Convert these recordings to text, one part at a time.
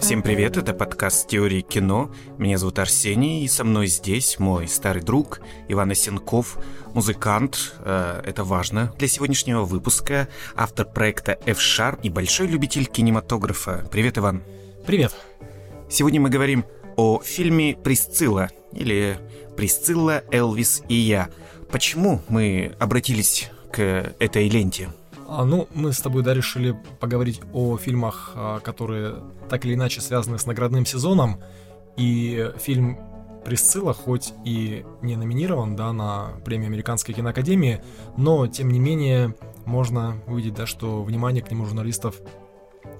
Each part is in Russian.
Всем привет, это подкаст «Теории кино». Меня зовут Арсений, и со мной здесь мой старый друг Иван Осенков, музыкант, э, это важно для сегодняшнего выпуска, автор проекта F-Sharp и большой любитель кинематографа. Привет, Иван. Привет. Сегодня мы говорим о фильме «Присцилла» или «Присцилла, Элвис и я». Почему мы обратились к этой ленте? А, ну, мы с тобой, да, решили поговорить о фильмах, а, которые так или иначе связаны с наградным сезоном. И фильм Присцилла, хоть и не номинирован, да, на премию Американской киноакадемии, но, тем не менее, можно увидеть, да, что внимание к нему журналистов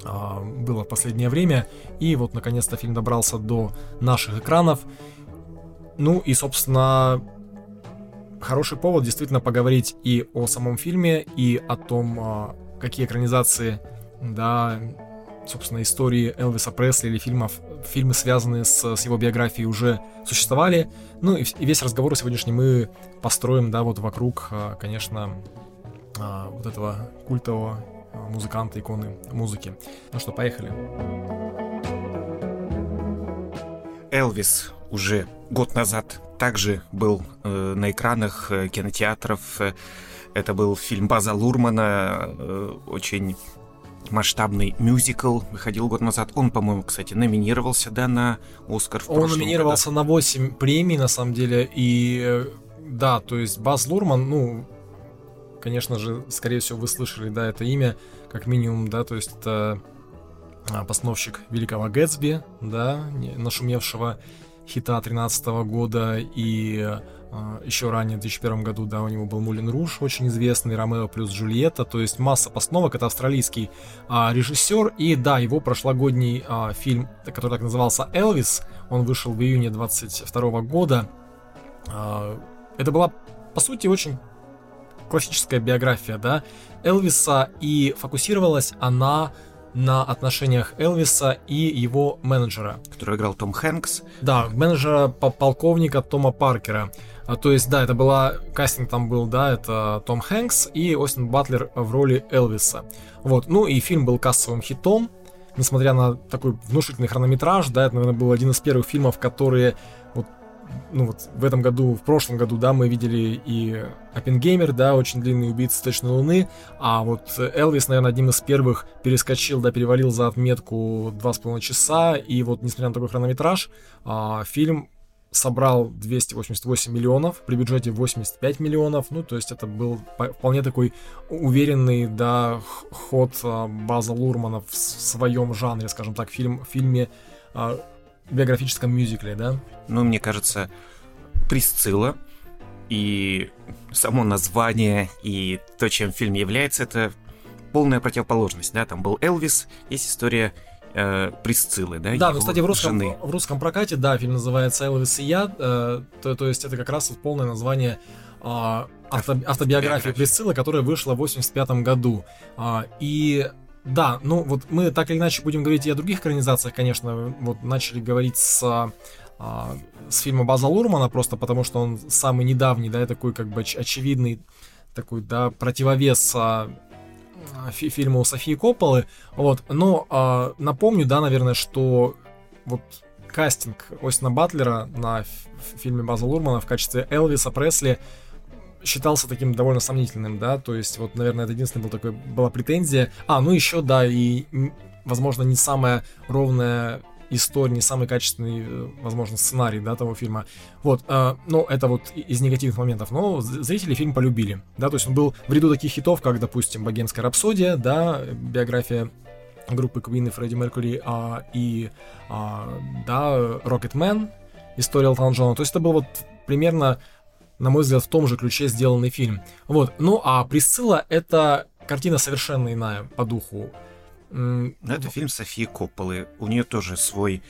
а, было в последнее время. И вот, наконец-то, фильм добрался до наших экранов. Ну и, собственно, хороший повод действительно поговорить и о самом фильме, и о том, а, какие экранизации, да, собственно, истории Элвиса Пресли или фильмов, фильмы, связанные с, с его биографией, уже существовали. Ну и, и весь разговор сегодняшний мы построим, да, вот вокруг, а, конечно, а, вот этого культового музыканта, иконы музыки. Ну что, поехали. Элвис уже год назад также был э, на экранах э, кинотеатров. Это был фильм База Лурмана, э, очень масштабный мюзикл, выходил год назад. Он, по-моему, кстати, номинировался, да, на Оскар в Он номинировался году. на 8 премий, на самом деле, и э, да, то есть Баз Лурман, ну, конечно же, скорее всего, вы слышали, да, это имя, как минимум, да, то есть это а, постановщик Великого Гэтсби, да, нашумевшего хита 13 года, и э, еще ранее, в 2001 году, да, у него был Мулин Руш, очень известный, Ромео плюс Джульетта, то есть масса постановок, это австралийский э, режиссер, и да, его прошлогодний э, фильм, который так назывался «Элвис», он вышел в июне 22 года, э, это была, по сути, очень классическая биография, да, Элвиса, и фокусировалась она на отношениях Элвиса и его менеджера. Который играл Том Хэнкс. Да, менеджера полковника Тома Паркера. А, то есть, да, это была, кастинг там был, да, это Том Хэнкс и Остин Батлер в роли Элвиса. Вот, ну и фильм был кассовым хитом, несмотря на такой внушительный хронометраж, да, это, наверное, был один из первых фильмов, которые ну вот в этом году, в прошлом году, да, мы видели и Оппенгеймер, да, очень длинный убийца Точной Луны, а вот Элвис, наверное, одним из первых перескочил, да, перевалил за отметку 2,5 часа, и вот, несмотря на такой хронометраж, а, фильм собрал 288 миллионов при бюджете 85 миллионов, ну, то есть это был вполне такой уверенный, да, ход а, База Лурмана в своем жанре, скажем так, фильм, в фильме а, биографическом мюзикле, да? Ну, мне кажется, Присцилла и само название и то, чем фильм является, это полная противоположность, да? Там был Элвис, есть история э, Присциллы, да? Да, ну, кстати, в русском, жены. в русском прокате, да, фильм называется «Элвис и я», э, то, то есть это как раз вот полное название э, авто, автобиографии Присциллы, которая вышла в 85 году. Э, и да, ну вот мы так или иначе будем говорить и о других экранизациях, конечно. Вот начали говорить с, а, с фильма База Лурмана, просто потому что он самый недавний, да, такой как бы очевидный такой, да, противовес а, фи фильму Софии Копполы. Вот, но а, напомню, да, наверное, что вот кастинг Остина Батлера на фильме База Лурмана в качестве Элвиса Пресли считался таким довольно сомнительным, да, то есть вот, наверное, это единственная был такой, была претензия. А, ну еще, да, и, возможно, не самая ровная история, не самый качественный, э, возможно, сценарий, да, того фильма. Вот, э, ну, это вот из негативных моментов, но зрители фильм полюбили, да, то есть он был в ряду таких хитов, как, допустим, «Богемская рапсодия», да, биография группы Queen и Фредди Меркьюри, а, и, а, да, «Рокетмен», история Элтона Джона, то есть это был вот примерно на мой взгляд, в том же ключе сделанный фильм. Вот. Ну, а Присцилла — это картина совершенно иная по духу. Ну, это фильм Софии Копполы. У нее тоже свой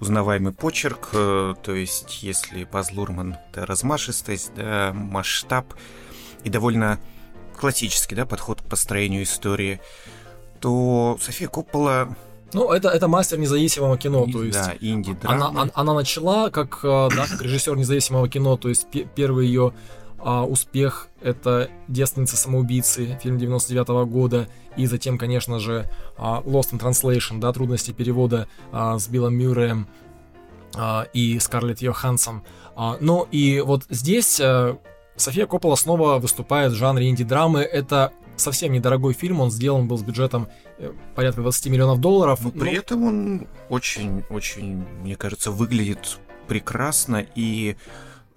узнаваемый почерк. Э, то есть, если Баз Лурман — это размашистость, да, масштаб и довольно классический да, подход к построению истории, то София Коппола ну, это, это мастер независимого кино, то есть... Да, инди она, она, она начала как, э, да, как режиссер независимого кино, то есть первый ее а, успех — это «Девственница самоубийцы», фильм 99 -го года, и затем, конечно же, а, «Lost in Translation», да, «Трудности перевода» а, с Биллом Мюрреем а, и Скарлетт Йоханссон. А, ну и вот здесь а, София Коппола снова выступает в жанре инди-драмы. Это совсем недорогой фильм, он сделан был с бюджетом порядка 20 миллионов долларов. Но при но... этом он очень-очень, мне кажется, выглядит прекрасно и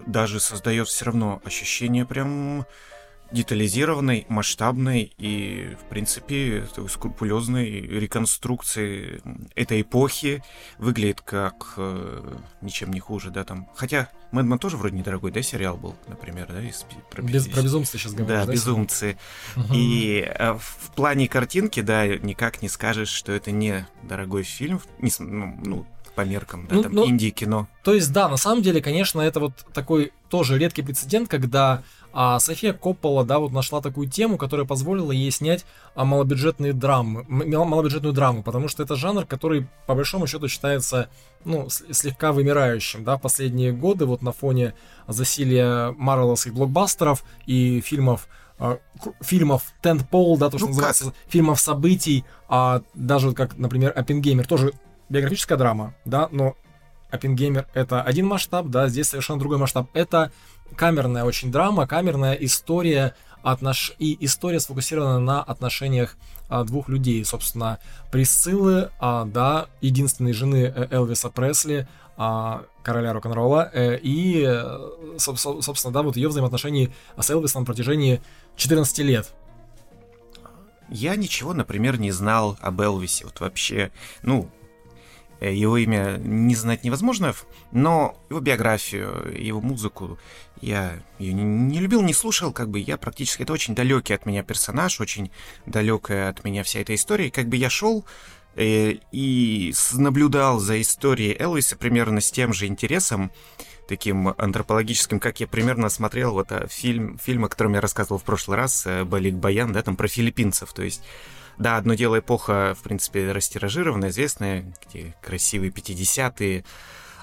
даже создает все равно ощущение прям детализированной, масштабной и, в принципе, скрупулезной реконструкции этой эпохи. Выглядит как э, ничем не хуже, да, там. Хотя Мэдман тоже вроде недорогой, да, сериал был, например, да, из, про, Без, про безумцы сейчас говоришь, да? Да, безумцы. Угу. И э, в плане картинки, да, никак не скажешь, что это не дорогой фильм, не, ну, ну по меркам, да, ну, там, ну, инди-кино. То есть, да, на самом деле, конечно, это вот такой тоже редкий прецедент, когда а София Коппола, да, вот нашла такую тему, которая позволила ей снять а, малобюджетные драмы, малобюджетную драму, потому что это жанр, который, по большому счету, считается, ну, слегка вымирающим, да, последние годы, вот на фоне засилия марвеловских блокбастеров и фильмов, а, фильмов Тентпол, да, то, что ну, называется, как? фильмов событий, а даже как, например, Оппенгеймер, тоже биографическая драма, да, но Оппенгеймер это один масштаб, да, здесь совершенно другой масштаб. Это камерная очень драма, камерная история отнош... и история сфокусирована на отношениях а, двух людей, собственно, Присциллы, а, да, единственной жены э, Элвиса Пресли, а, короля рок-н-ролла, э, и, э, собственно, да, вот ее взаимоотношений с Элвисом на протяжении 14 лет. Я ничего, например, не знал об Элвисе, вот вообще, ну, его имя не знать невозможно, но его биографию, его музыку я ее не, любил, не слушал, как бы я практически... Это очень далекий от меня персонаж, очень далекая от меня вся эта история. И как бы я шел э, и наблюдал за историей Элвиса примерно с тем же интересом, таким антропологическим, как я примерно смотрел вот а, фильм, фильм, о котором я рассказывал в прошлый раз, э, Балик Баян, да, там про филиппинцев, то есть да, одно дело эпоха, в принципе, растиражированная, известная, где красивые 50-е,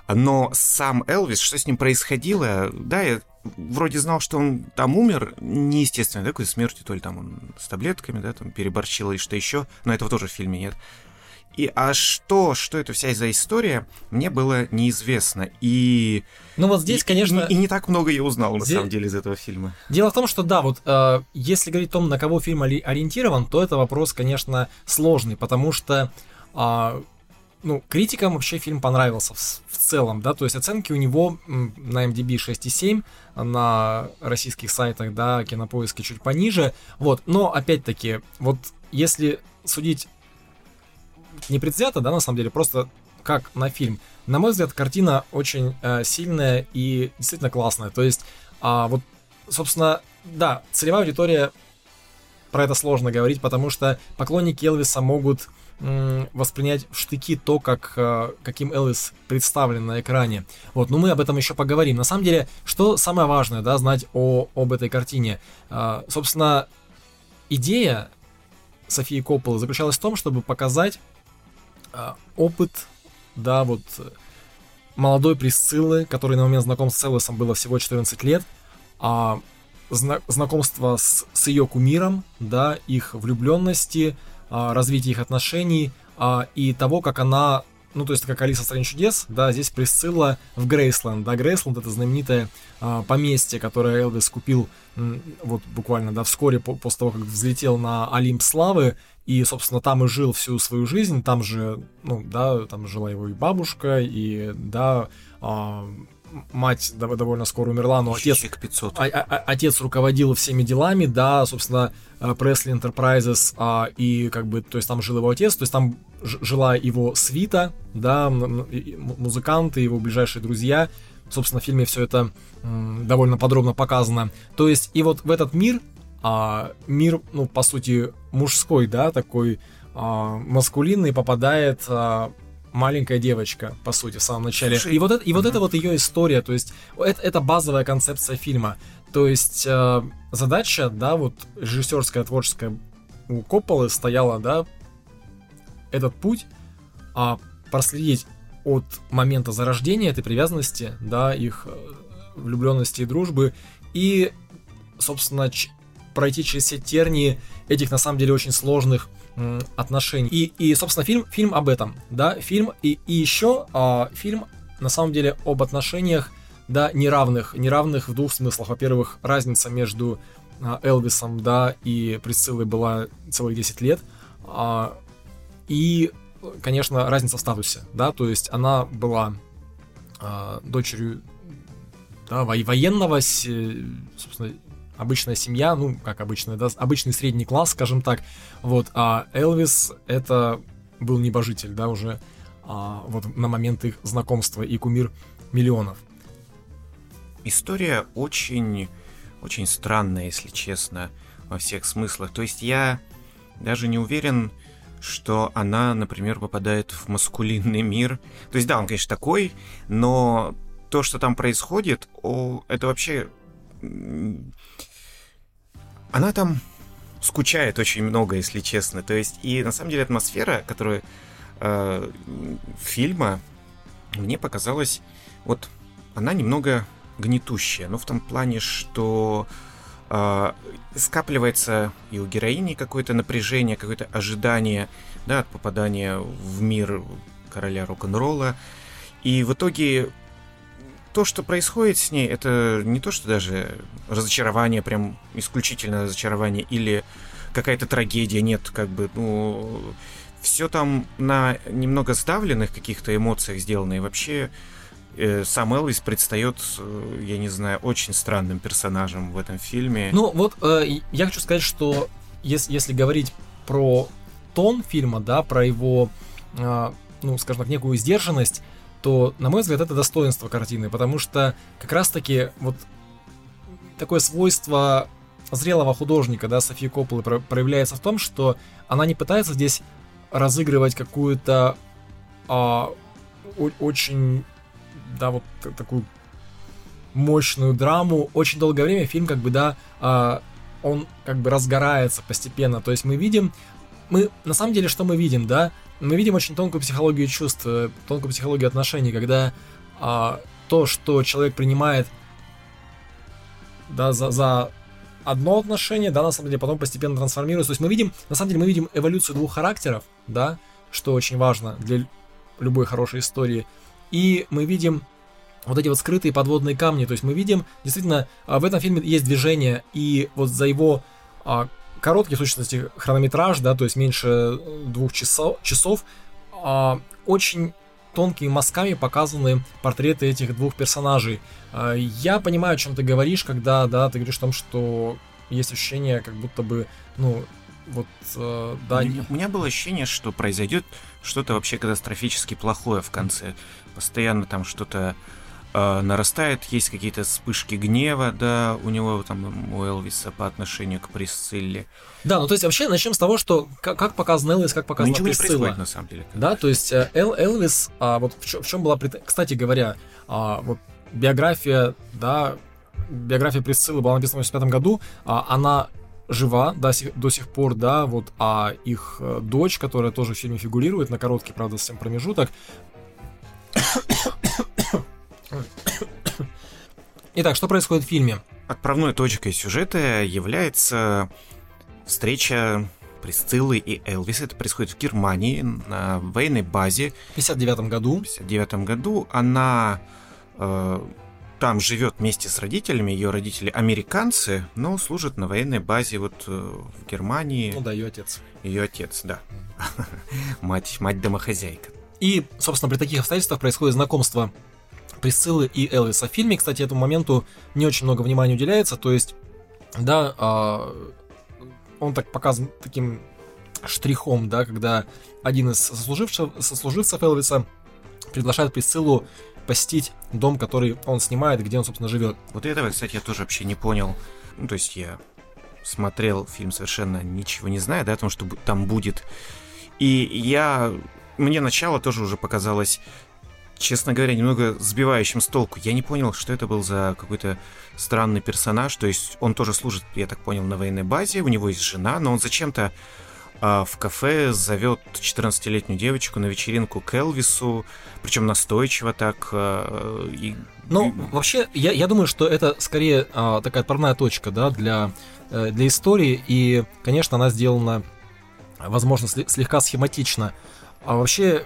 но сам Элвис, что с ним происходило, да, я вроде знал, что он там умер, неестественно, да, какой смертью, то ли там он с таблетками, да, там переборщил или что еще, но этого тоже в фильме нет. И а что, что это вся за история, мне было неизвестно. И ну вот здесь, и, конечно, и, и не так много я узнал на здесь... самом деле из этого фильма. Дело в том, что да, вот э, если говорить о том, на кого фильм ориентирован, то это вопрос, конечно, сложный, потому что э, ну критикам вообще фильм понравился в, в целом, да, то есть оценки у него на MDB 6,7, на российских сайтах, да, кинопоиске чуть пониже, вот, но опять-таки, вот если судить не предвзято, да, на самом деле, просто как на фильм. На мой взгляд, картина очень э, сильная и действительно классная. То есть, а, вот, собственно, да, целевая аудитория, про это сложно говорить, потому что поклонники Элвиса могут воспринять в штыки то, как, э, каким Элвис представлен на экране. Вот, но мы об этом еще поговорим. На самом деле, что самое важное, да, знать о, об этой картине. Э, собственно, идея Софии Копполы заключалась в том, чтобы показать а, опыт, да, вот молодой Присциллы, который на момент знакомства с Элвисом было всего 14 лет, а зна- знакомство с, с ее кумиром, да, их влюбленности, а, развитие их отношений а, и того, как она ну, то есть, как Алиса в стране чудес, да, здесь Присцилла в Грейсленд, да, Грейсленд это знаменитое а, поместье, которое Элвис купил, м, вот буквально, да, вскоре по- после того, как взлетел на Олимп Славы, и, собственно, там и жил всю свою жизнь, там же, ну, да, там жила его и бабушка, и, да, а, мать довольно скоро умерла, но отец, 500. А, а, отец руководил всеми делами, да, собственно, Пресли Enterprises, а, и как бы, то есть там жил его отец, то есть там жила его свита, да, музыканты, его ближайшие друзья, собственно, в фильме все это довольно подробно показано. То есть, и вот в этот мир а, мир, ну, по сути, мужской, да, такой а, маскулинный, попадает а, маленькая девочка, по сути, в самом начале. Слушай, и вот это, и вот это вот ее история, то есть это, это базовая концепция фильма. То есть э, задача, да, вот режиссерская, творческая у Копполы стояла, да, этот путь, а проследить от момента зарождения этой привязанности, да, их э, влюбленности и дружбы, и собственно, пройти через все тернии этих, на самом деле, очень сложных отношений. И, и собственно, фильм, фильм об этом, да, фильм, и, и еще а, фильм, на самом деле, об отношениях, да, неравных, неравных в двух смыслах. Во-первых, разница между а, Элвисом, да, и Присциллой была целых 10 лет, а, и, конечно, разница в статусе, да, то есть она была а, дочерью да, военного, собственно, обычная семья, ну, как обычная, да, обычный средний класс, скажем так, вот, а Элвис это был небожитель, да, уже а, вот на момент их знакомства и кумир миллионов. История очень, очень странная, если честно, во всех смыслах. То есть я даже не уверен, что она, например, попадает в маскулинный мир. То есть да, он, конечно, такой, но то, что там происходит, о, это вообще она там скучает очень много, если честно. То есть, и на самом деле атмосфера, которая э, фильма, мне показалась, вот она немного гнетущая. Но в том плане, что э, скапливается и у героини какое-то напряжение, какое-то ожидание да, от попадания в мир короля рок-н-ролла. И в итоге то, что происходит с ней, это не то, что даже разочарование, прям исключительно разочарование, или какая-то трагедия, нет, как бы, ну, все там на немного сдавленных каких-то эмоциях сделано, и вообще э, сам Элвис предстает, э, я не знаю, очень странным персонажем в этом фильме. Ну, вот э, я хочу сказать, что если, если говорить про тон фильма, да, про его, э, ну, скажем так, некую сдержанность, то, на мой взгляд, это достоинство картины, потому что как раз-таки вот такое свойство зрелого художника, да, Софии Копполы проявляется в том, что она не пытается здесь разыгрывать какую-то а, очень, да, вот такую мощную драму. Очень долгое время фильм, как бы, да, а, он как бы разгорается постепенно. То есть мы видим, мы на самом деле что мы видим, да? мы видим очень тонкую психологию чувств, э, тонкую психологию отношений, когда а, то, что человек принимает да, за, за одно отношение, да, на самом деле потом постепенно трансформируется. То есть мы видим, на самом деле мы видим эволюцию двух характеров, да, что очень важно для любой хорошей истории. И мы видим вот эти вот скрытые подводные камни. То есть мы видим, действительно, а, в этом фильме есть движение, и вот за его а, короткий, в сущности, хронометраж, да, то есть меньше двух часов, часов а, очень тонкими мазками показаны портреты этих двух персонажей. А, я понимаю, о чем ты говоришь, когда, да, ты говоришь о том, что есть ощущение, как будто бы, ну, вот, э, да. У меня, было ощущение, что произойдет что-то вообще катастрофически плохое в конце. Постоянно там что-то э, нарастает, есть какие-то вспышки гнева, да, у него там, у Элвиса по отношению к Присцилле. Да, ну то есть вообще начнем с того, что как, как показан Элвис, как показана ну, Присцилла. не происходит, на самом деле. Да, то есть э, Эл, Элвис, а, вот в чем, в чем была, кстати говоря, а, вот биография, да, биография Присциллы была написана в 85 году, а, она жива до сих, до сих пор, да, вот, а их э, дочь, которая тоже в фильме фигурирует, на короткий, правда, совсем промежуток, Итак, что происходит в фильме? Отправной точкой сюжета является встреча Присциллы и Элвиса. Это происходит в Германии на военной базе. В 59 году. В 59 году она э, там живет вместе с родителями. Ее родители американцы, но служат на военной базе вот э, в Германии. Ну да, ее отец. Ее отец, да. мать, мать домохозяйка. И, собственно, при таких обстоятельствах происходит знакомство Присциллы и Элвиса. В фильме, кстати, этому моменту не очень много внимания уделяется, то есть, да, э, он так показан таким штрихом, да, когда один из сослуживцев, сослуживцев Элвиса приглашает Присциллу посетить дом, который он снимает, где он, собственно, живет. Вот этого, кстати, я тоже вообще не понял. Ну, то есть я смотрел фильм совершенно ничего не зная, да, о том, что там будет. И я... Мне начало тоже уже показалось честно говоря, немного сбивающим с толку. Я не понял, что это был за какой-то странный персонаж. То есть он тоже служит, я так понял, на военной базе, у него есть жена, но он зачем-то а в кафе зовет 14-летнюю девочку на вечеринку к Элвису, причем настойчиво так. А, и... Ну, вообще, я, я думаю, что это скорее а, такая отправная точка, да, для, э, для истории, и, конечно, она сделана, возможно, слегка схематично. А вообще,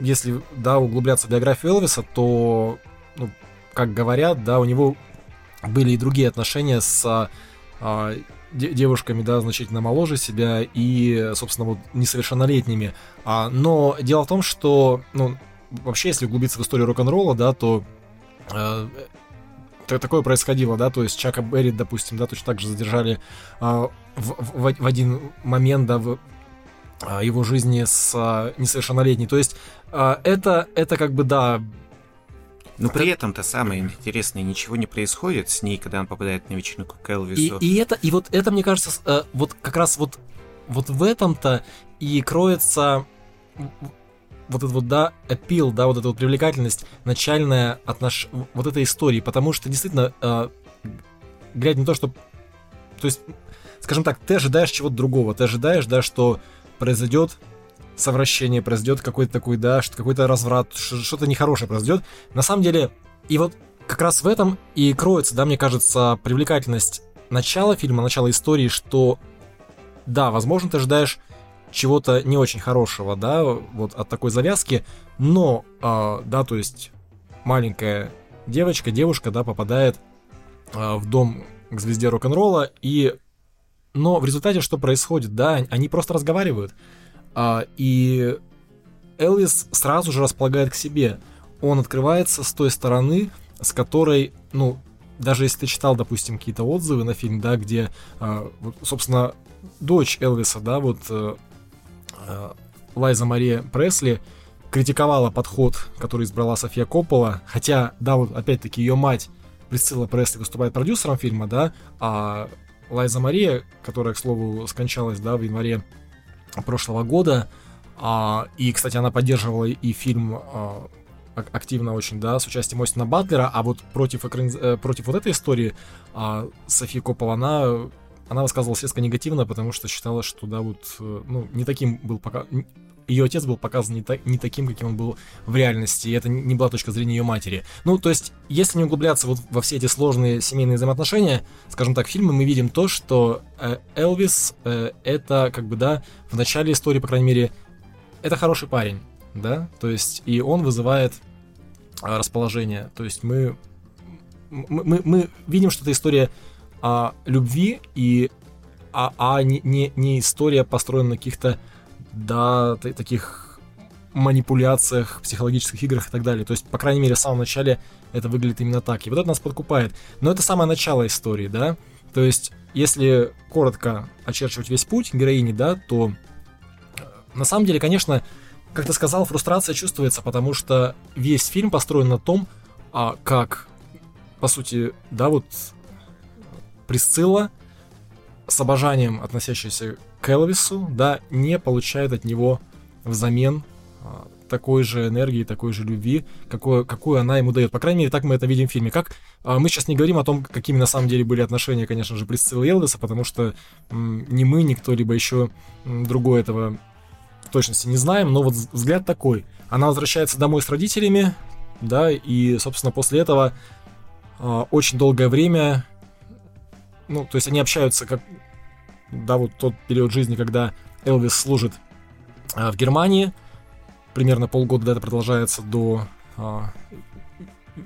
если, да, углубляться в биографию Элвиса, то, ну, как говорят, да, у него были и другие отношения с а, девушками, да, значительно моложе себя и, собственно, вот несовершеннолетними. А, но дело в том, что, ну, вообще, если углубиться в историю рок-н-ролла, да, то э, такое происходило, да, то есть Чака Берри, допустим, да, точно так же задержали э, в, в, в один момент, да, в его жизни с э, несовершеннолетней. То есть э, это, это как бы, да, но при этом-то самое интересное, ничего не происходит с ней, когда он попадает на вечеринку к Элвису. И, и это, и вот это, мне кажется, э, вот как раз вот, вот в этом-то и кроется вот этот вот, да, appeal, да, вот эта вот привлекательность, начальная отнош... вот этой истории, потому что действительно, э, глядя на то, что, то есть, скажем так, ты ожидаешь чего-то другого, ты ожидаешь, да, что произойдет совращение произойдет, какой-то такой, да, какой-то разврат, что-то нехорошее произойдет. На самом деле, и вот как раз в этом и кроется, да, мне кажется, привлекательность начала фильма, начала истории, что, да, возможно, ты ожидаешь чего-то не очень хорошего, да, вот от такой завязки, но, э, да, то есть маленькая девочка, девушка, да, попадает э, в дом к звезде рок-н-ролла, и, но в результате что происходит, да, они просто разговаривают, а, и Элвис сразу же располагает к себе. Он открывается с той стороны, с которой, ну, даже если ты читал, допустим, какие-то отзывы на фильм, да, где, а, вот, собственно, дочь Элвиса, да, вот э, Лайза Мария Пресли критиковала подход, который избрала София Коппола, хотя, да, вот опять-таки ее мать Присцилла Пресли выступает продюсером фильма, да, а Лайза Мария, которая, к слову, скончалась, да, в январе прошлого года. А, и, кстати, она поддерживала и фильм а, активно очень, да, с участием Остина Батлера, а вот против, экраниз... Э, против вот этой истории а, София Коппола, она, она высказывалась резко негативно, потому что считала, что, да, вот, э, ну, не таким был пока ее отец был показан не, та, не таким, каким он был в реальности, и это не была точка зрения ее матери. Ну, то есть, если не углубляться вот во все эти сложные семейные взаимоотношения, скажем так, в фильме мы видим то, что э, Элвис э, это, как бы, да, в начале истории, по крайней мере, это хороший парень, да, то есть, и он вызывает э, расположение, то есть мы, мы, мы, мы видим, что это история о любви и а, а не, не, не история построена на каких-то да, таких манипуляциях, психологических играх и так далее. То есть, по крайней мере, в самом начале это выглядит именно так. И вот это нас подкупает. Но это самое начало истории, да. То есть, если коротко очерчивать весь путь героини, да, то э, на самом деле, конечно, как ты сказал, фрустрация чувствуется, потому что весь фильм построен на том, а, как, по сути, да, вот Присцилла с обожанием относящаяся к Элвису, да, не получает от него взамен а, такой же энергии, такой же любви, какую, какую она ему дает. По крайней мере, так мы это видим в фильме. Как а, мы сейчас не говорим о том, какими на самом деле были отношения, конечно же, Присциллы и Элвиса, потому что м, ни мы, ни кто-либо еще другой этого в точности не знаем, но вот взгляд такой. Она возвращается домой с родителями, да, и, собственно, после этого э, очень долгое время ну, то есть они общаются как, да, вот тот период жизни, когда Элвис служит э, в Германии, примерно полгода да, это продолжается до э,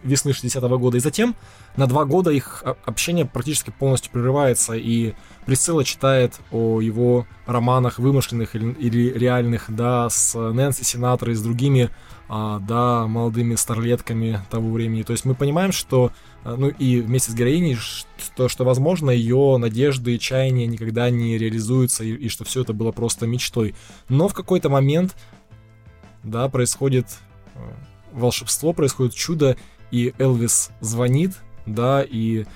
весны 60-го года, и затем на два года их общение практически полностью прерывается, и Присцилла читает о его романах вымышленных или, или реальных, да, с Нэнси Синатор и с другими, а, да, молодыми старлетками того времени. То есть мы понимаем, что, а, ну и вместе с героиней, что, что возможно, ее надежды и чаяния никогда не реализуются, и, и что все это было просто мечтой. Но в какой-то момент, да, происходит а, волшебство, происходит чудо, и Элвис звонит, да, и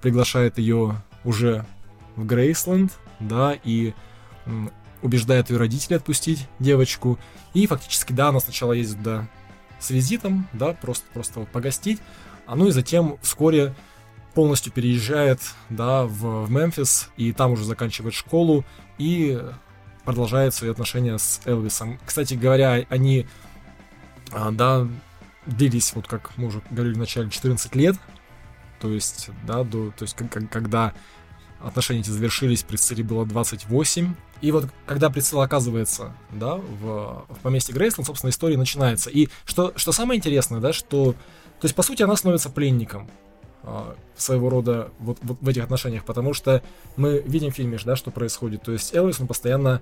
приглашает ее уже в Грейсленд, да, и убеждает ее родителей отпустить девочку. И фактически, да, она сначала ездит, да, с визитом, да, просто, просто вот погостить, а ну и затем вскоре полностью переезжает, да, в, в Мемфис, и там уже заканчивает школу, и продолжает свои отношения с Элвисом. Кстати говоря, они, а, да, длились, вот как мы уже говорили в начале, 14 лет, то есть, да, до, то есть, как, когда отношения эти завершились, Присцилле было 28, и вот когда Присцилла оказывается, да, в, в поместье Грейсленд, собственно, история начинается. И что, что самое интересное, да, что, то есть, по сути, она становится пленником э, своего рода вот, вот в этих отношениях, потому что мы видим в фильме, да, что происходит. То есть Элвис, он постоянно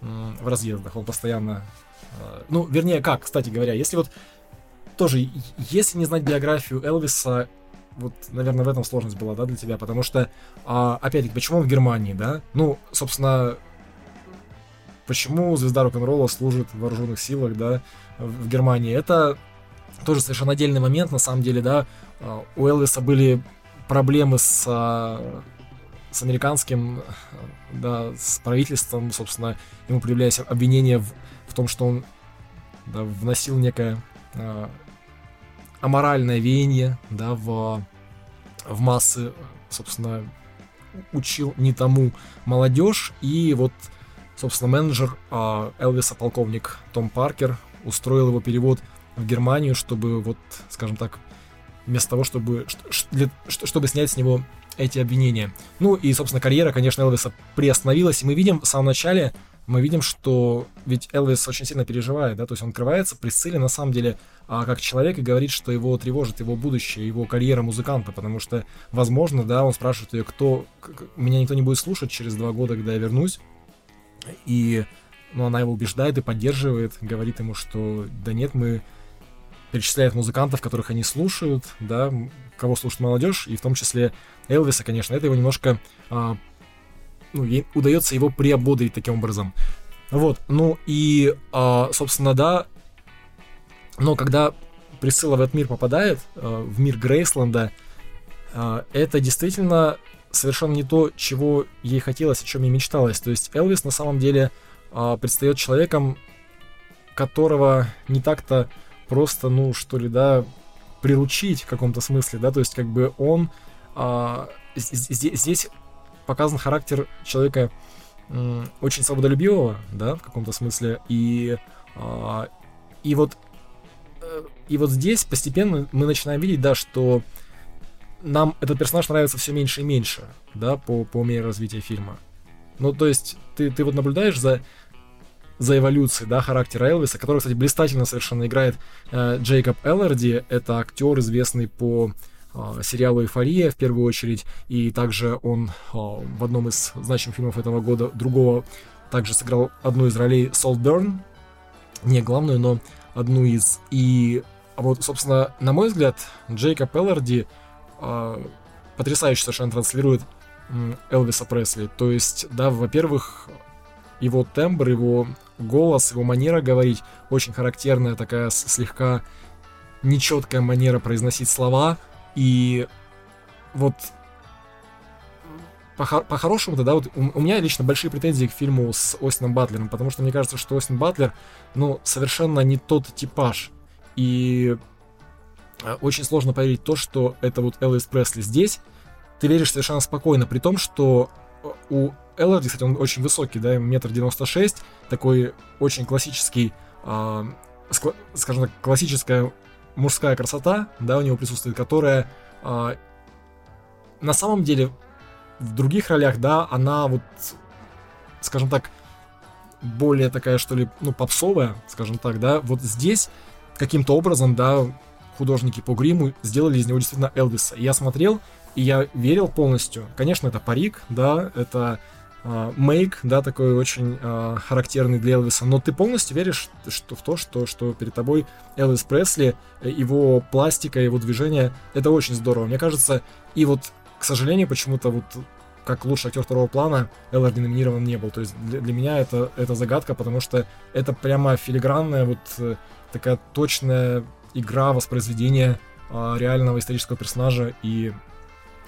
э, в разъездах, он постоянно... Э, ну, вернее, как, кстати говоря, если вот тоже, если не знать биографию Элвиса, вот, наверное, в этом сложность была, да, для тебя, потому что, а, опять-таки, почему он в Германии, да? Ну, собственно, почему звезда рок-н-ролла служит в вооруженных силах, да, в Германии? Это тоже совершенно отдельный момент, на самом деле, да. А, у Элвиса были проблемы с, а, с американским, да, с правительством, собственно, ему предъявлялись обвинения в, в том, что он да, вносил некое а, аморальное веяние, да, в, в массы, собственно, учил не тому молодежь, и вот, собственно, менеджер э, Элвиса, полковник Том Паркер, устроил его перевод в Германию, чтобы вот, скажем так, вместо того, чтобы, чтобы снять с него эти обвинения. Ну и, собственно, карьера, конечно, Элвиса приостановилась, и мы видим в самом начале, мы видим, что ведь Элвис очень сильно переживает, да, то есть он открывается при Сцилле на самом деле а, как человек и говорит, что его тревожит его будущее, его карьера музыканта, потому что, возможно, да, он спрашивает ее, кто, меня никто не будет слушать через два года, когда я вернусь, и, ну, она его убеждает и поддерживает, говорит ему, что, да нет, мы перечисляет музыкантов, которых они слушают, да, кого слушает молодежь, и в том числе Элвиса, конечно, это его немножко а, ну, ей удается его приободрить таким образом. Вот, ну и, э, собственно, да, но когда Присыла в этот мир попадает, э, в мир Грейсленда, э, это действительно совершенно не то, чего ей хотелось, о чем ей мечталось. То есть Элвис на самом деле э, предстает человеком, которого не так-то просто, ну, что ли, да, приручить в каком-то смысле, да, то есть как бы он здесь, показан характер человека очень свободолюбивого, да, в каком-то смысле, и, и вот и вот здесь постепенно мы начинаем видеть, да, что нам этот персонаж нравится все меньше и меньше, да, по, по мере развития фильма. Ну, то есть, ты, ты вот наблюдаешь за, за эволюцией, да, характера Элвиса, который, кстати, блистательно совершенно играет э, Джейкоб Элларди, это актер, известный по а, сериалу «Эйфория» в первую очередь, и также он а, в одном из значимых фильмов этого года другого также сыграл одну из ролей Солдберн, не главную, но одну из. И вот, собственно, на мой взгляд, Джейкоб Пелларди э, потрясающе совершенно транслирует Элвиса Пресли. То есть, да, во-первых, его тембр, его голос, его манера говорить очень характерная, такая слегка нечеткая манера произносить слова — и вот по-хорошему-то, да, вот у, меня лично большие претензии к фильму с Остином Батлером, потому что мне кажется, что Остин Батлер, ну, совершенно не тот типаж. И э, очень сложно поверить то, что это вот Элвис Пресли здесь. Ты веришь совершенно спокойно, при том, что э, у Элларди, кстати, он очень высокий, да, метр девяносто шесть, такой очень классический, э, скажем так, классическая мужская красота, да, у него присутствует, которая э, на самом деле в других ролях, да, она вот, скажем так, более такая, что ли, ну, попсовая, скажем так, да, вот здесь каким-то образом, да, художники по гриму сделали из него действительно Элвиса. Я смотрел, и я верил полностью. Конечно, это парик, да, это мейк, да, такой очень uh, характерный для Элвиса, но ты полностью веришь что, в то, что, что перед тобой Элвис Пресли, э, его пластика, его движение, это очень здорово. Мне кажется, и вот, к сожалению, почему-то вот как лучший актер второго плана Элларди номинирован не был. То есть для, для меня это, это загадка, потому что это прямо филигранная, вот э, такая точная игра воспроизведения uh, реального исторического персонажа, и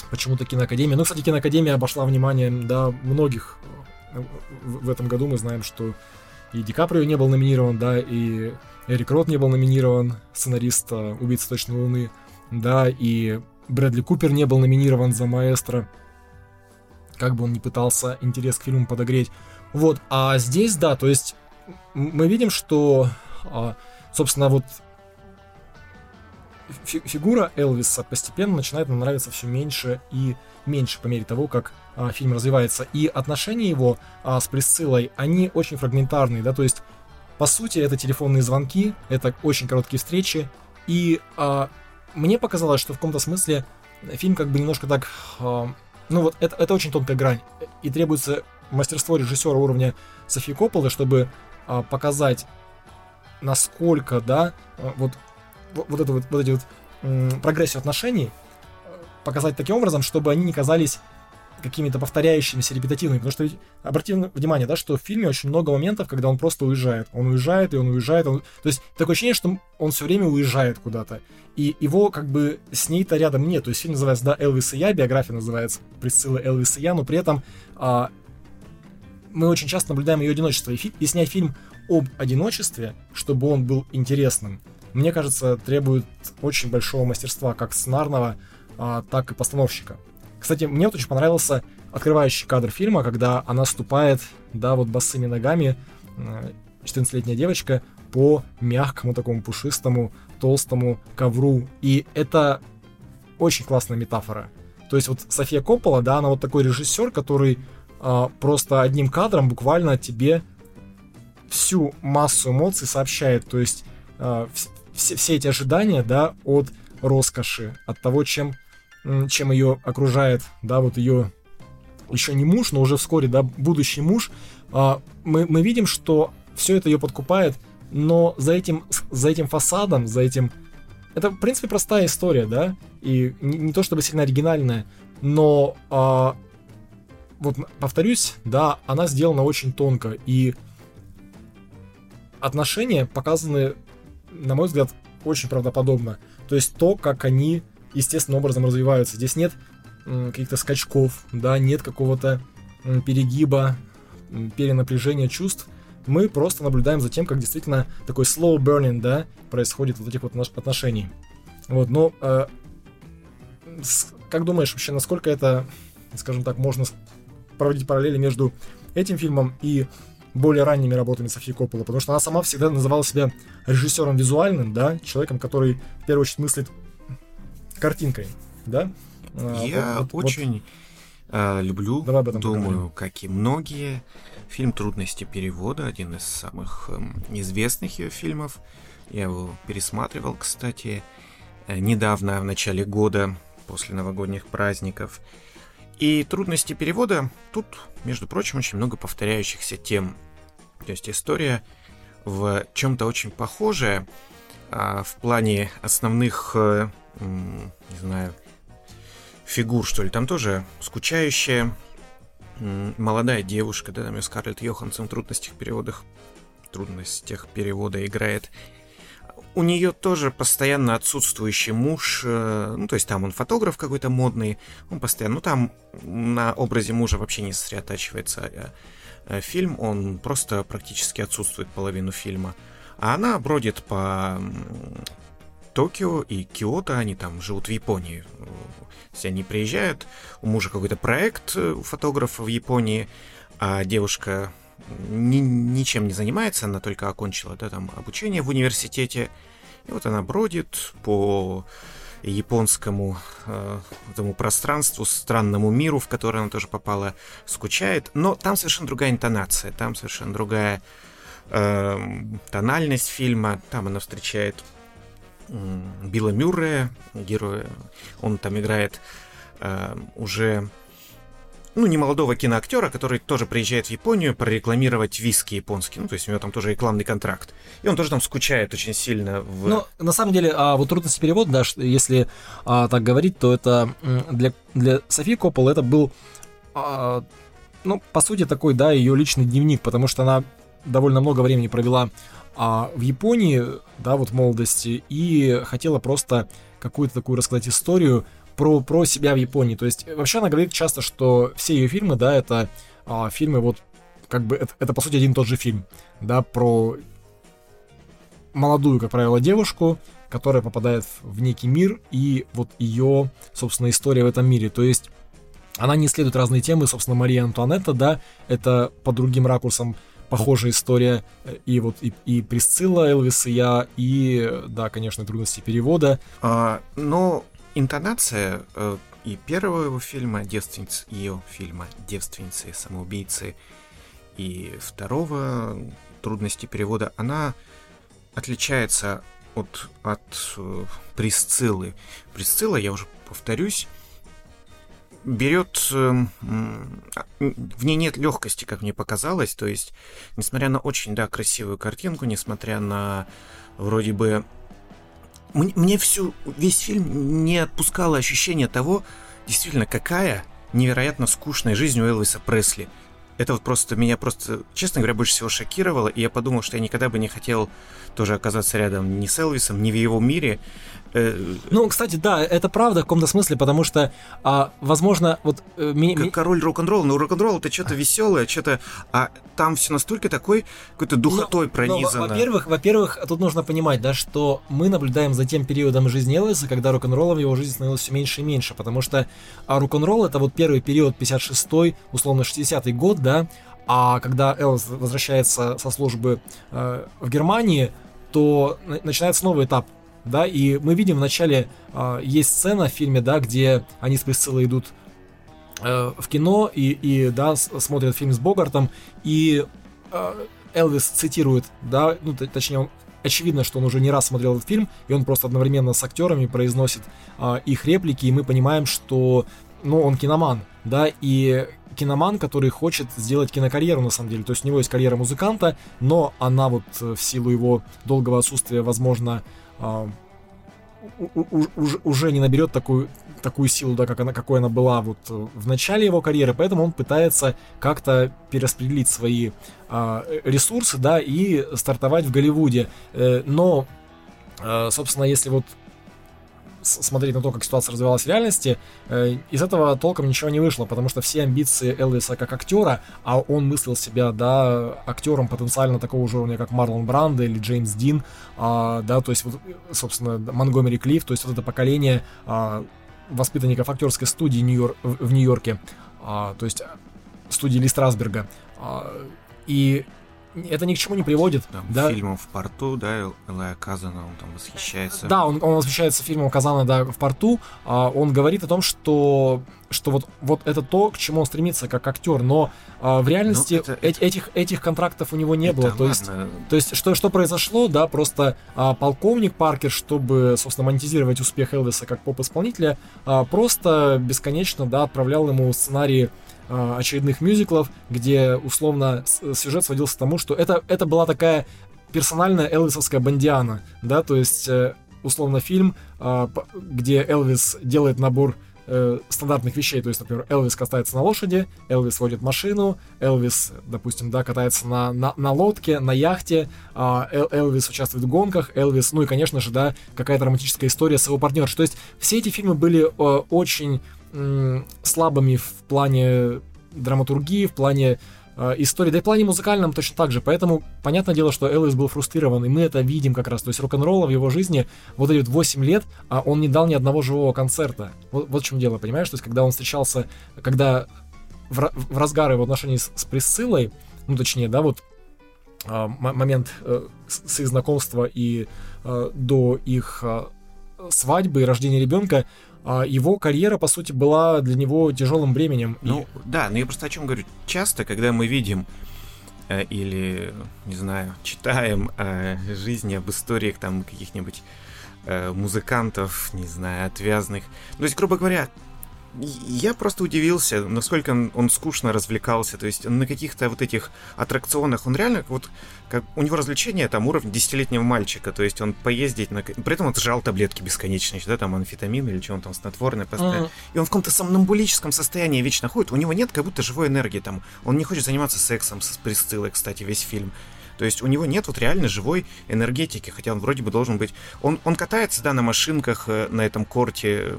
почему-то киноакадемия. Ну, кстати, киноакадемия обошла внимание, да, многих в этом году. Мы знаем, что и Ди Каприо не был номинирован, да, и Эрик Рот не был номинирован, сценарист «Убийца точной луны», да, и Брэдли Купер не был номинирован за «Маэстро», как бы он ни пытался интерес к фильму подогреть. Вот, а здесь, да, то есть мы видим, что, а, собственно, вот фигура Элвиса постепенно начинает нам нравиться все меньше и меньше по мере того, как а, фильм развивается. И отношения его а, с Присциллой, они очень фрагментарные, да, то есть, по сути, это телефонные звонки, это очень короткие встречи, и а, мне показалось, что в каком-то смысле фильм как бы немножко так... А, ну вот, это, это очень тонкая грань, и требуется мастерство режиссера уровня Софии Копполы, чтобы а, показать, насколько, да, а, вот, вот, это вот, вот эти вот м, прогрессию отношений показать таким образом, чтобы они не казались какими-то повторяющимися, репетативными. Потому что ведь, обратите внимание, да, что в фильме очень много моментов, когда он просто уезжает. Он уезжает, и он уезжает. Он... То есть такое ощущение, что он все время уезжает куда-то. И его как бы с ней-то рядом нет. То есть фильм называется, да, Элвис и я, биография называется Присцилла Элвис и я, но при этом а, мы очень часто наблюдаем ее одиночество. И, фи- и снять фильм об одиночестве, чтобы он был интересным, мне кажется, требует очень большого мастерства, как сценарного, а, так и постановщика. Кстати, мне вот очень понравился открывающий кадр фильма, когда она ступает, да, вот босыми ногами, 14-летняя девочка, по мягкому такому пушистому, толстому ковру. И это очень классная метафора. То есть вот София Коппола, да, она вот такой режиссер, который а, просто одним кадром буквально тебе всю массу эмоций сообщает. То есть а, все, все эти ожидания, да, от роскоши, от того, чем чем ее окружает, да, вот ее еще не муж, но уже вскоре, да, будущий муж, а, мы, мы видим, что все это ее подкупает, но за этим, за этим фасадом, за этим... Это, в принципе, простая история, да, и не, не то чтобы сильно оригинальная, но, а, вот повторюсь, да, она сделана очень тонко, и отношения показаны, на мой взгляд, очень правдоподобно. То есть то, как они естественным образом развиваются. Здесь нет каких-то скачков, да, нет какого-то перегиба, перенапряжения чувств. Мы просто наблюдаем за тем, как действительно такой slow burning, да, происходит вот этих вот отношений. Вот, но э, как думаешь вообще, насколько это, скажем так, можно проводить параллели между этим фильмом и более ранними работами Софии Копполы, потому что она сама всегда называла себя режиссером визуальным, да, человеком, который в первую очередь мыслит картинкой, да? А, Я вот, вот, очень вот. Э, люблю, Давай об этом думаю, поговорим. как и многие. Фильм «Трудности перевода» один из самых э, известных ее фильмов. Я его пересматривал, кстати, э, недавно, в начале года, после новогодних праздников. И трудности перевода тут, между прочим, очень много повторяющихся тем. То есть история в чем-то очень похожая а, в плане основных э, не знаю, фигур, что ли. Там тоже скучающая молодая девушка, да, там ее Скарлетт Йоханссон в трудностях переводах, трудностях перевода играет. У нее тоже постоянно отсутствующий муж, э, ну, то есть там он фотограф какой-то модный, он постоянно, ну, там на образе мужа вообще не сосредотачивается а, а фильм, он просто практически отсутствует половину фильма. А она бродит по Токио и Киото, они там живут в Японии. Все они приезжают, у мужа какой-то проект э, у фотографа в Японии, а девушка ни, ничем не занимается, она только окончила да, там, обучение в университете. И вот она бродит по японскому э, этому пространству, странному миру, в который она тоже попала, скучает. Но там совершенно другая интонация, там совершенно другая э, тональность фильма. Там она встречает Билла Мюррея, героя. Он там играет э, уже ну, не молодого киноактера, который тоже приезжает в Японию прорекламировать виски японский. Ну, то есть у него там тоже рекламный контракт. И он тоже там скучает очень сильно. В... Ну, на самом деле, а, вот трудности перевода, да, если а, так говорить, то это для, для Софии Копполы это был, а, ну, по сути, такой, да, ее личный дневник, потому что она довольно много времени провела а в Японии, да, вот в молодости, и хотела просто какую-то такую рассказать историю про, про себя в Японии. То есть, вообще она говорит часто, что все ее фильмы, да, это а, фильмы вот, как бы, это, это по сути один и тот же фильм, да, про молодую, как правило, девушку, которая попадает в некий мир, и вот ее, собственно, история в этом мире. То есть, она не исследует разные темы, собственно, Мария Антуанетта, да, это по другим ракурсам похожая история, и вот и, и Присцилла Элвис и я, и, да, конечно, трудности перевода. А, но интонация э, и первого его фильма «Девственница», ее фильма «Девственницы самоубийцы», и второго «Трудности перевода», она отличается от, от э, Присциллы. Присцилла, я уже повторюсь, берет... Э, в ней нет легкости, как мне показалось. То есть, несмотря на очень, да, красивую картинку, несмотря на вроде бы... Мне всю, весь фильм не отпускало ощущение того, действительно, какая невероятно скучная жизнь у Элвиса Пресли. Это вот просто меня просто, честно говоря, больше всего шокировало, и я подумал, что я никогда бы не хотел тоже оказаться рядом ни с Элвисом, ни в его мире. Э, ну, кстати, да, это правда в каком-то смысле, потому что, а, возможно, вот... Э, ми, как король рок-н-ролла, но рок-н-ролл это что-то веселое, что-то... А там все настолько такой какой-то духотой но, пронизано. Но, во-первых, во-первых, тут нужно понимать, да, что мы наблюдаем за тем периодом жизни Элвиса, когда рок-н-ролла в его жизни становилось все меньше и меньше, потому что а рок-н-ролл это вот первый период, 56-й, условно 60-й год, да, а когда Элвис возвращается со службы э, в Германии, то начинается новый этап да, и мы видим в начале э, есть сцена в фильме, да, где они с Присциллой идут э, в кино и, и, да, смотрят фильм с Богартом, и э, Элвис цитирует, да, ну, точнее, он очевидно, что он уже не раз смотрел этот фильм, и он просто одновременно с актерами произносит э, их реплики, и мы понимаем, что, ну, он киноман, да, и киноман, который хочет сделать кинокарьеру на самом деле. То есть у него есть карьера музыканта, но она вот в силу его долгого отсутствия, возможно, а, уже не наберет такую, такую силу, да, как она, какой она была вот в начале его карьеры, поэтому он пытается как-то перераспределить свои а, ресурсы, да, и стартовать в Голливуде. Э, но, а, собственно, если вот смотреть на то, как ситуация развивалась в реальности, э, из этого толком ничего не вышло, потому что все амбиции Элвиса как актера, а он мыслил себя, да, актером потенциально такого же уровня, как Марлон Брандо или Джеймс Дин, а, да, то есть, вот, собственно, Монгомери Клифф, то есть вот это поколение а, воспитанников актерской студии Нью-Йорк, в Нью-Йорке, а, то есть студии Ли Страсберга. А, и это ни к чему не приводит. Там, да. Фильмом в порту, да, Элая Казана, он там восхищается. Да, он, он восхищается фильмом Казана, да, в порту. А, он говорит о том, что, что вот, вот это то, к чему он стремится как актер, но а, в реальности ну, это, э- этих, этих контрактов у него не это было. То есть, то есть что, что произошло, да, просто а, полковник Паркер, чтобы, собственно, монетизировать успех Элвиса как поп-исполнителя, а, просто бесконечно, да, отправлял ему сценарии Э, очередных мюзиклов, где условно сюжет сводился к тому, что это, это была такая персональная элвисовская бандиана, да, то есть э, условно фильм, э, где Элвис делает набор стандартных вещей, то есть, например, Элвис катается на лошади, Элвис водит машину, Элвис, допустим, да, катается на, на, на лодке, на яхте, а, Элвис участвует в гонках, Элвис, ну и, конечно же, да, какая-то романтическая история с его партнершей. То есть все эти фильмы были очень слабыми в плане драматургии, в плане э, истории, да и в плане музыкальном точно так же. Поэтому, понятное дело, что Элвис был фрустрирован, и мы это видим как раз. То есть рок-н-ролла в его жизни вот вот 8 лет, а он не дал ни одного живого концерта. Вот, вот в чем дело, понимаешь? То есть когда он встречался, когда в, в разгар его отношений с, с Присциллой, ну точнее, да, вот э, момент э, с, их знакомства и э, до их э, свадьбы и рождения ребенка, а, его карьера, по сути, была для него тяжелым бременем. Ну, и... да, но я просто о чем говорю. Часто, когда мы видим э, или, не знаю, читаем о жизни, об историях там каких-нибудь э, музыкантов, не знаю, отвязных. То есть, грубо говоря, я просто удивился, насколько он, он скучно развлекался. То есть на каких-то вот этих аттракционах он реально вот как у него развлечения там уровень десятилетнего мальчика. То есть он поездить на... При этом он сжал таблетки бесконечно, да, там амфетамин или что он там снотворное постоянно. Mm-hmm. И он в каком-то сомнамбулическом состоянии вечно ходит. У него нет как будто живой энергии там. Он не хочет заниматься сексом с Присциллой, кстати, весь фильм. То есть у него нет вот реально живой энергетики, хотя он вроде бы должен быть... Он, он катается, да, на машинках э, на этом корте,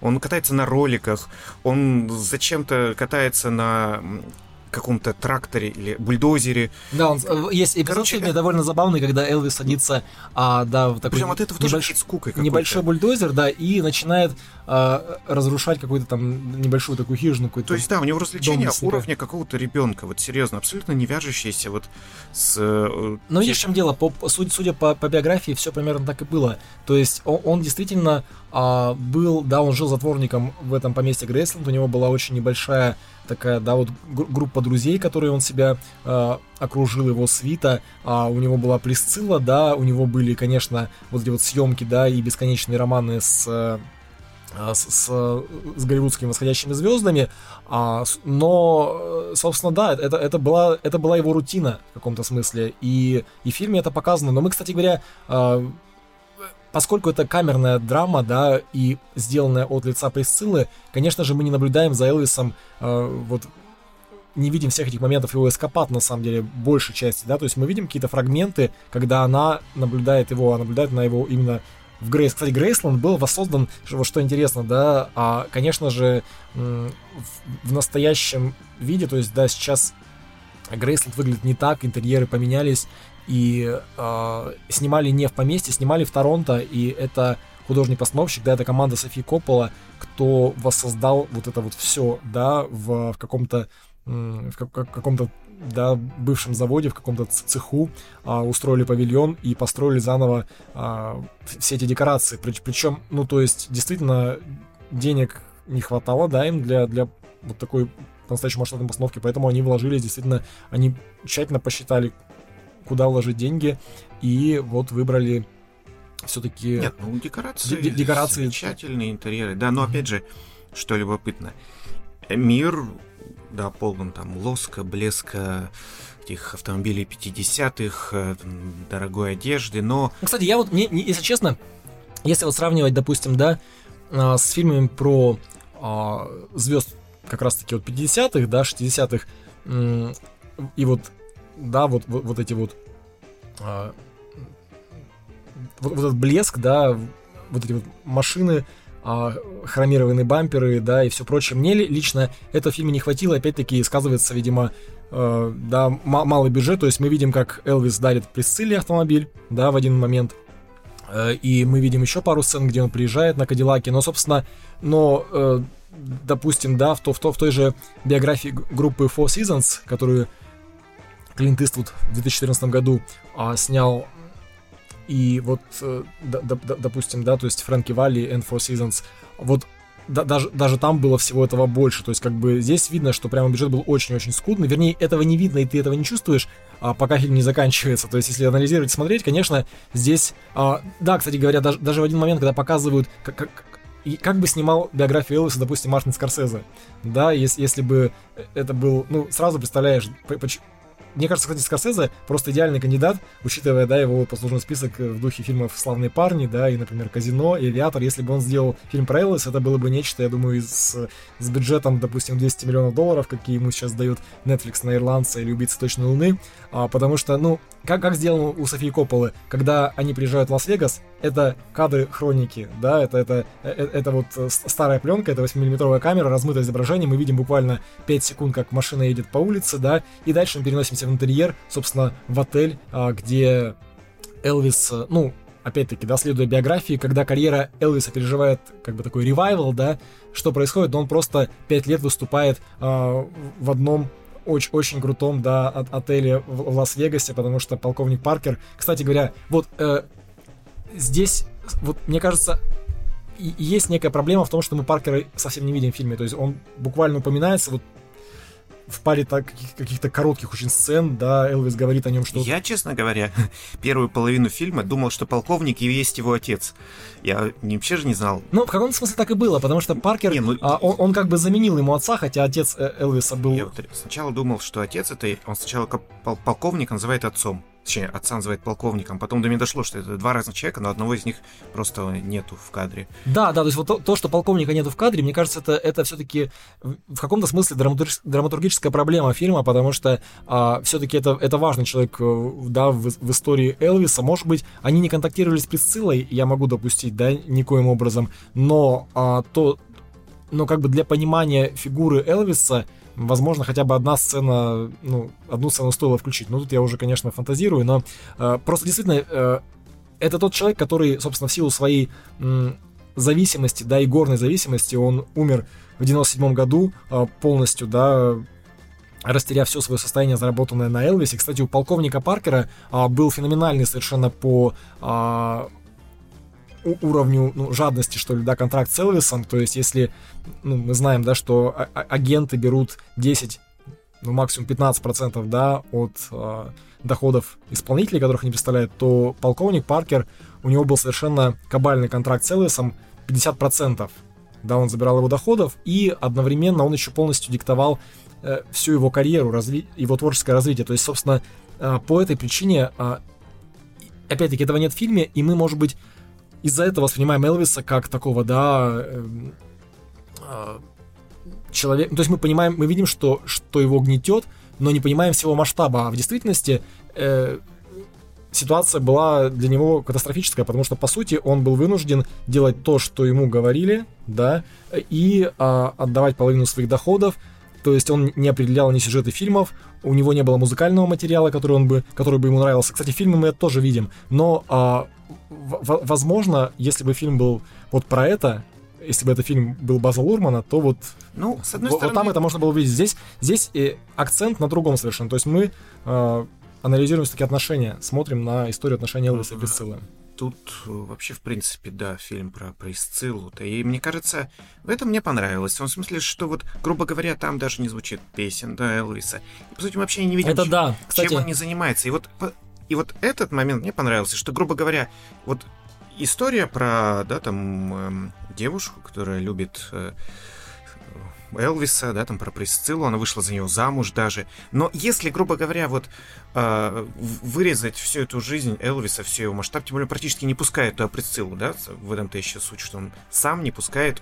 он катается на роликах, он зачем-то катается на каком-то тракторе или бульдозере. Да, он, э, есть эпизод Короче, фильме довольно забавный, когда Элвис садится, а, да, в такой Причем от этого небольш... тоже скукой небольшой бульдозер, да, и начинает а, разрушать какую-то там небольшую такую хижину. Какую-то То есть, да, у него развлечение уровня какого-то ребенка, вот серьезно, абсолютно не вяжущееся вот с... Э, Но видишь, в чем дело, по, судя, судя по, по биографии, все примерно так и было. То есть, он, он действительно а, был, да, он жил затворником в этом поместье Грейсленд, у него была очень небольшая такая, да, вот группа друзей, которые он себя э, окружил, его свита, а у него была Присцилла, да, у него были, конечно, вот эти вот съемки, да, и бесконечные романы с э, с, с, с голливудскими восходящими звездами, а, но, собственно, да, это, это, была, это была его рутина в каком-то смысле, и, и в фильме это показано. Но мы, кстати говоря, а, поскольку это камерная драма, да, и сделанная от лица Присциллы, конечно же, мы не наблюдаем за Элвисом э, вот не видим всех этих моментов его эскапат, на самом деле, большей части, да, то есть мы видим какие-то фрагменты, когда она наблюдает его, а наблюдает на его именно в Грейс. Кстати, Грейсланд был воссоздан, что, что интересно, да, а, конечно же, в настоящем виде, то есть, да, сейчас Грейсланд выглядит не так, интерьеры поменялись, и э, снимали не в поместье, снимали в Торонто, и это художник-постановщик, да, это команда Софии Коппола, кто воссоздал вот это вот все, да, в, в каком-то в каком-то да, бывшем заводе, в каком-то цеху а, устроили павильон и построили заново а, все эти декорации. Причем, ну, то есть, действительно, денег не хватало, да, им для, для вот такой по-настоящему масштабной постановки, поэтому они вложились, действительно, они тщательно посчитали, куда вложить деньги, и вот выбрали все-таки... Нет, ну декорации, декорации... замечательные интерьеры, да, но опять же, что любопытно, мир, да, полон там лоска, блеска, этих автомобилей 50-х, э, дорогой одежды, но... Кстати, я вот, не, не, если честно, если вот сравнивать, допустим, да, а, с фильмами про а, звезд как раз-таки вот 50-х, да, 60-х, и вот да, вот, вот, вот эти вот, а, вот, вот этот блеск, да, вот эти вот машины, а, хромированные бамперы, да, и все прочее. Мне лично этого фильма не хватило, опять-таки сказывается, видимо, э, да, малый бюджет, то есть мы видим, как Элвис дарит Присцилле автомобиль, да, в один момент, э, и мы видим еще пару сцен, где он приезжает на Кадиллаке, но, собственно, но, э, допустим, да, в, то, в, то, в той же биографии группы Four Seasons, которую Клинт Иствуд в 2014 году а, снял и вот, э, д- д- допустим, да, то есть Фрэнки Валли and Four Seasons, вот да, даже, даже там было всего этого больше. То есть, как бы здесь видно, что прямо бюджет был очень-очень скудный. Вернее, этого не видно, и ты этого не чувствуешь, а, пока фильм не заканчивается. То есть, если анализировать смотреть, конечно, здесь. А, да, кстати говоря, даже, даже в один момент, когда показывают, как, как, и как бы снимал биографию Элвиса, допустим, Мартин Скорсезе, да, если, если бы это был, ну, сразу представляешь, мне кажется, кстати, Скорсезе просто идеальный кандидат, учитывая, да, его послужный список в духе фильмов «Славные парни», да, и, например, «Казино», и «Авиатор». Если бы он сделал фильм про Элвис, это было бы нечто, я думаю, с, с бюджетом, допустим, 200 миллионов долларов, какие ему сейчас дают Netflix на «Ирландца» или «Убийца точной луны», а, потому что, ну, как, как сделано у Софии Копполы, когда они приезжают в Лас-Вегас, это кадры хроники, да, это, это, это, это вот старая пленка, это 8-миллиметровая камера, размытое изображение, мы видим буквально 5 секунд, как машина едет по улице, да, и дальше мы переносимся в интерьер, собственно, в отель, а, где Элвис, ну, опять-таки, да, следуя биографии, когда карьера Элвиса переживает как бы такой ревайвал, да, что происходит, он просто 5 лет выступает э, в одном очень, очень крутом, да, от, отеле в, Лас-Вегасе, потому что полковник Паркер, кстати говоря, вот э, здесь, вот мне кажется, есть некая проблема в том, что мы Паркера совсем не видим в фильме, то есть он буквально упоминается вот в паре так, каких-то коротких очень сцен, да, Элвис говорит о нем что Я, честно говоря, первую половину фильма думал, что полковник и есть его отец. Я вообще же не знал. Ну, в каком-то смысле так и было, потому что Паркер, не, ну... а, он, он как бы заменил ему отца, хотя отец э, Элвиса был... Я вот сначала думал, что отец это... Он сначала полковник называет отцом точнее, отца называет полковником. Потом до меня дошло, что это два разных человека, но одного из них просто нету в кадре. Да, да, то есть вот то, то что полковника нету в кадре, мне кажется, это, это все-таки в каком-то смысле драматургическая проблема фильма, потому что а, все-таки это, это важный человек э, да, в, в истории Элвиса. Может быть, они не контактировали с Присциллой, я могу допустить, да, никоим образом, но а, то, но как бы для понимания фигуры Элвиса возможно, хотя бы одна сцена, ну, одну сцену стоило включить. Ну, тут я уже, конечно, фантазирую, но э, просто действительно, э, это тот человек, который, собственно, в силу своей м, зависимости, да, и горной зависимости, он умер в 97 году э, полностью, да, растеряв все свое состояние, заработанное на Элвисе. Кстати, у полковника Паркера а, был феноменальный совершенно по а, уровню ну, жадности, что ли, да, контракт с Элвисом. То есть, если ну, мы знаем, да, что а- а- агенты берут 10, ну, максимум 15%, да, от а, доходов исполнителей, которых они представляют, то полковник Паркер, у него был совершенно кабальный контракт с Элвисом 50%. Да, он забирал его доходов, и одновременно он еще полностью диктовал э, всю его карьеру, разви... его творческое развитие. То есть, собственно, э, по этой причине, э, опять-таки, этого нет в фильме, и мы, может быть, из-за этого воспринимаем Элвиса как такого, да, э, э, человек. То есть мы понимаем, мы видим, что, что его гнетет, но не понимаем всего масштаба. А в действительности э, ситуация была для него катастрофическая, потому что, по сути, он был вынужден делать то, что ему говорили, да, и э, отдавать половину своих доходов. То есть он не определял ни сюжеты фильмов, у него не было музыкального материала, который, он бы, который бы ему нравился. Кстати, фильмы мы это тоже видим. Но э, возможно, если бы фильм был вот про это, если бы это фильм был База Лурмана, то вот, ну, с одной вот, стороны... вот там это можно было увидеть. Здесь, здесь и акцент на другом совершенно. То есть мы э, анализируем все-таки отношения, смотрим на историю отношений Элвиса и Присциллы. Тут э, вообще, в принципе, да, фильм про Присциллу. И мне кажется, в этом мне понравилось. В смысле, что вот, грубо говоря, там даже не звучит песен, да, Элвиса. И, по сути, мы вообще не видим, это чем, да. Кстати... чем он не занимается. И вот и вот этот момент мне понравился, что, грубо говоря, вот история про, да, там, э, девушку, которая любит э, Элвиса, да, там про Присциллу, она вышла за него замуж даже. Но если, грубо говоря, вот э, вырезать всю эту жизнь Элвиса, все его масштаб, тем более практически не пускает туда Присциллу, да, в этом-то еще суть, что он сам не пускает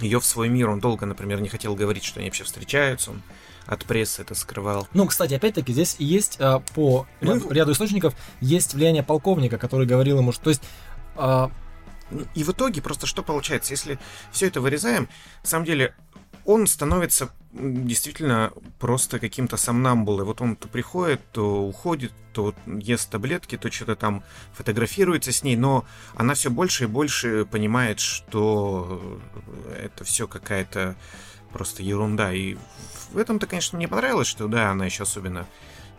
ее в свой мир. Он долго, например, не хотел говорить, что они вообще встречаются. Он от прессы это скрывал. Ну, кстати, опять-таки, здесь есть а, по ну, ряду, ряду источников есть влияние полковника, который говорил ему, что то есть а... И в итоге просто что получается, если все это вырезаем, на самом деле он становится действительно просто каким-то сомнамбулой. Вот он то приходит, то уходит, то ест таблетки, то что-то там фотографируется с ней, но она все больше и больше понимает, что это все какая-то просто ерунда. И в этом-то, конечно, мне понравилось, что да, она еще особенно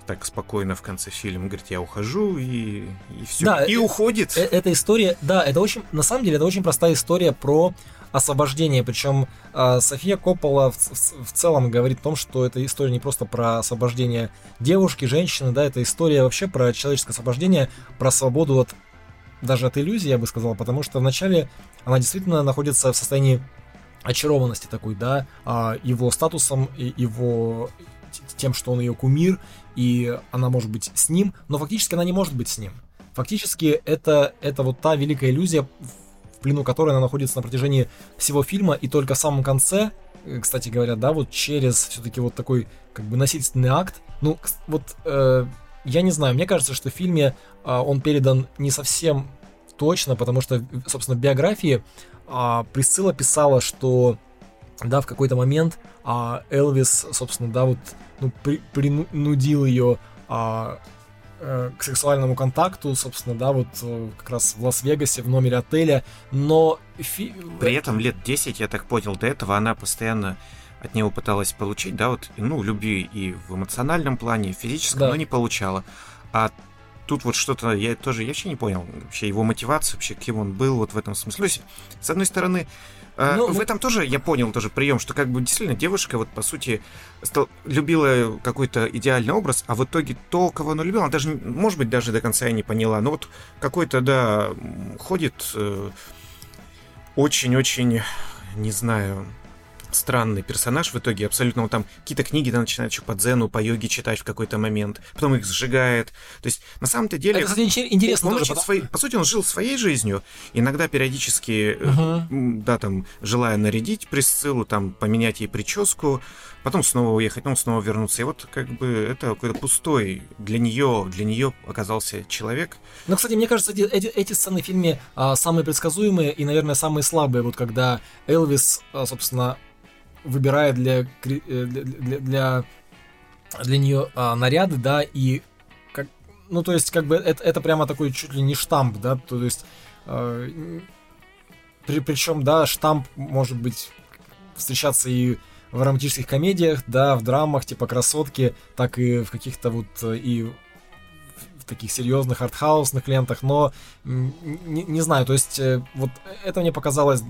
так спокойно в конце фильма говорит, я ухожу, и, и все. Да, и э, уходит. Э, эта история, да, это очень, на самом деле, это очень простая история про освобождение. Причем э, София Коппола в, в, в целом говорит о том, что это история не просто про освобождение девушки, женщины, да, это история вообще про человеческое освобождение, про свободу от даже от иллюзии, я бы сказал, потому что вначале она действительно находится в состоянии очарованности такой, да, а, его статусом, его тем, что он ее кумир, и она может быть с ним, но фактически она не может быть с ним. Фактически это, это вот та великая иллюзия, в плену которой она находится на протяжении всего фильма, и только в самом конце, э, кстати говоря, да, вот через все-таки вот такой как бы насильственный акт, ну, вот э, я не знаю, мне кажется, что в фильме э, он передан не совсем точно, потому что, собственно, в биографии а, Присцилла писала, что да, в какой-то момент а, Элвис, собственно, да, вот ну, при, принудил ее а, э, к сексуальному контакту, собственно, да, вот э, как раз в Лас-Вегасе, в номере отеля, но... Фи... При этом лет 10, я так понял, до этого она постоянно от него пыталась получить, да, вот, ну, любви и в эмоциональном плане, и в физическом, да. но не получала. А тут вот что-то, я тоже я вообще не понял, вообще его мотивацию, вообще кем он был вот в этом смысле. С одной стороны, э, ну, в этом тоже я понял тоже прием, что как бы действительно девушка вот по сути стал, любила какой-то идеальный образ, а в итоге то, кого она любила, она даже, может быть, даже до конца и не поняла. Но вот какой-то, да, ходит э, очень-очень, не знаю, странный персонаж в итоге, абсолютно он там какие-то книги да, начинает еще по дзену, по йоге читать в какой-то момент, потом их сжигает. То есть, на самом-то деле... Это, кстати, интересно он тоже, потому... своей, По сути, он жил своей жизнью, иногда периодически, uh-huh. да, там, желая нарядить Присциллу, там, поменять ей прическу, потом снова уехать, потом снова вернуться. И вот как бы это какой-то пустой для нее, для нее оказался человек. Ну, кстати, мне кажется, эти, эти, эти сцены в фильме а, самые предсказуемые и, наверное, самые слабые. Вот когда Элвис, а, собственно, выбирает для, э, для, для, для, для нее а, наряды, да, и как, ну, то есть, как бы, это, это прямо такой чуть ли не штамп, да, то есть, э, при, причем, да, штамп может быть встречаться и в романтических комедиях, да, в драмах типа «Красотки», так и в каких-то вот и в таких серьезных артхаусных лентах, но не, не знаю, то есть э, вот это мне показалось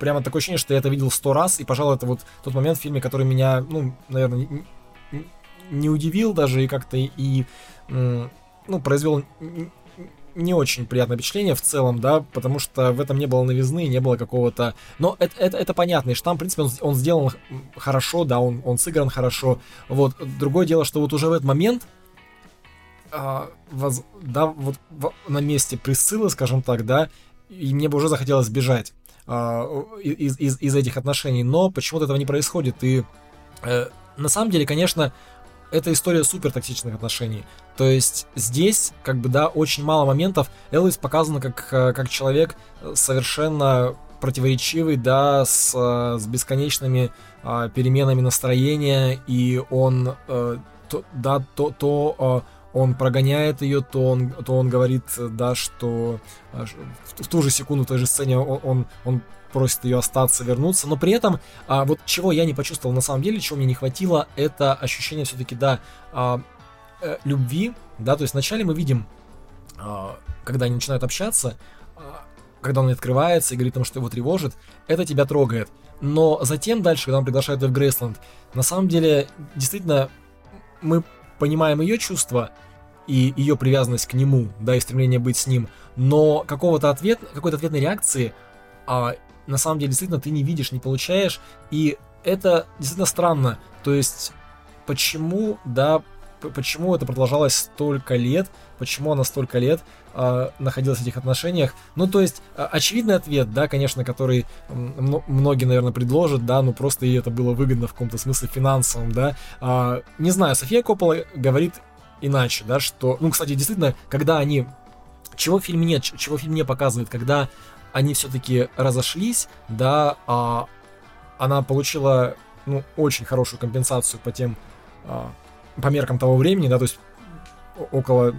прямо такое ощущение, что я это видел сто раз, и, пожалуй, это вот тот момент в фильме, который меня, ну, наверное, не, удивил даже и как-то и, ну, произвел не очень приятное впечатление в целом, да, потому что в этом не было новизны, не было какого-то... Но это, это, это понятно, и штамм, в принципе, он, он сделан хорошо, да, он, он сыгран хорошо. Вот, другое дело, что вот уже в этот момент, а, воз, да, вот в, на месте присылы, скажем так, да, и мне бы уже захотелось бежать из, из, из этих отношений, но почему-то этого не происходит, и э, на самом деле, конечно, это история супер токсичных отношений. То есть здесь, как бы, да, очень мало моментов. Элвис показан как, э, как человек совершенно противоречивый, да, с, э, с бесконечными а, переменами настроения, и он, а, то, да, то, то а, он прогоняет ее, то он, то он говорит, да, что а, в, ту же секунду, в той же сцене он, он, он просит ее остаться, вернуться, но при этом а, вот чего я не почувствовал на самом деле, чего мне не хватило, это ощущение все-таки, да, а, э, любви, да, то есть вначале мы видим, а, когда они начинают общаться, а, когда он открывается и говорит том, что его тревожит, это тебя трогает. Но затем дальше, когда он приглашает ее в Грейсленд, на самом деле, действительно, мы понимаем ее чувства и ее привязанность к нему, да, и стремление быть с ним, но какого-то ответ, какой-то ответной реакции а, на самом деле действительно ты не видишь, не получаешь, и это действительно странно. То есть, почему, да, почему это продолжалось столько лет, почему она столько лет э, находилась в этих отношениях. Ну, то есть, э, очевидный ответ, да, конечно, который многие, наверное, предложат, да, ну просто ей это было выгодно в каком-то смысле финансовом, да. Э, не знаю, София Коппола говорит иначе, да, что, ну, кстати, действительно, когда они чего в фильме нет, чего фильм не показывает, когда они все-таки разошлись, да, а она получила ну, очень хорошую компенсацию по тем, а, по меркам того времени, да, то есть около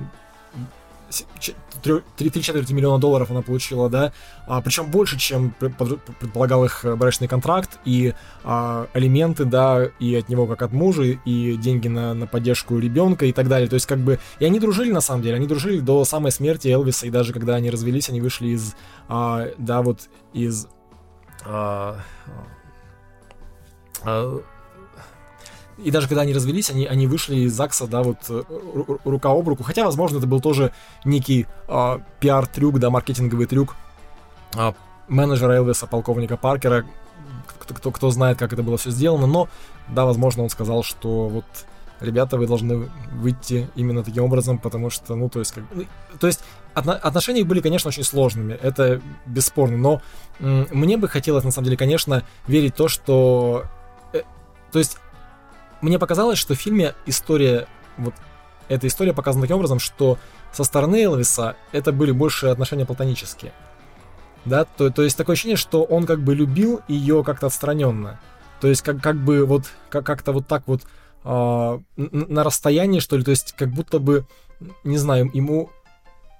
три четверти миллиона долларов она получила, да, а, причем больше, чем предполагал их э, брачный контракт, и а, алименты, да, и от него как от мужа, и деньги на, на поддержку ребенка и так далее. То есть, как бы, и они дружили на самом деле, они дружили до самой смерти Элвиса, и даже когда они развелись, они вышли из, а, да, вот из а, а, и даже когда они развелись, они, они вышли из ЗАГСа, да, вот э, рука об руку. Хотя, возможно, это был тоже некий э, пиар-трюк, да, маркетинговый трюк э, менеджера Элвиса, полковника Паркера. Кто, кто, кто знает, как это было все сделано. Но, да, возможно, он сказал, что вот ребята, вы должны выйти именно таким образом, потому что, ну, то есть, как, ну, то есть отно, отношения были, конечно, очень сложными, это бесспорно, но мне бы хотелось, на самом деле, конечно, верить в то, что, э, то есть мне показалось, что в фильме история, вот эта история показана таким образом, что со стороны Элвиса это были больше отношения платонические. Да, то, то есть такое ощущение, что он как бы любил ее как-то отстраненно. То есть как, как бы вот как, как-то вот так вот э, на расстоянии, что ли, то есть как будто бы, не знаю, ему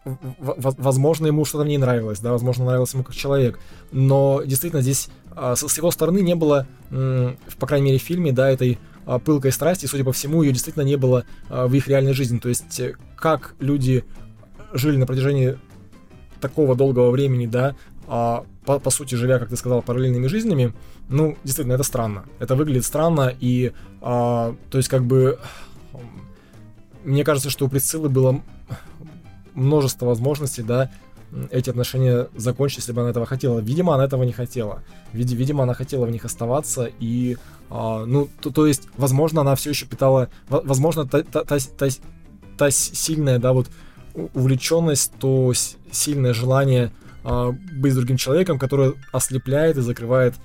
возможно, ему что-то в ней нравилось, да, возможно, нравился ему как человек, но действительно здесь а, с его стороны не было, по крайней мере, в фильме, да, этой пылкой страсти, и, судя по всему, ее действительно не было а, в их реальной жизни. То есть, э, как люди жили на протяжении такого долгого времени, да, по, по сути, живя, как ты сказал, параллельными жизнями, ну, действительно, это странно. Это выглядит странно, и, то есть, как бы, мне кажется, что у Присциллы было множество возможностей, да, эти отношения закончить, если бы она этого хотела. Видимо, она этого не хотела. Вид- видимо, она хотела в них оставаться и, а, ну, то, то есть, возможно, она все еще питала, возможно, та, та, та, та, та сильная, да, вот увлеченность, то сильное желание а, быть с другим человеком, которое ослепляет и закрывает,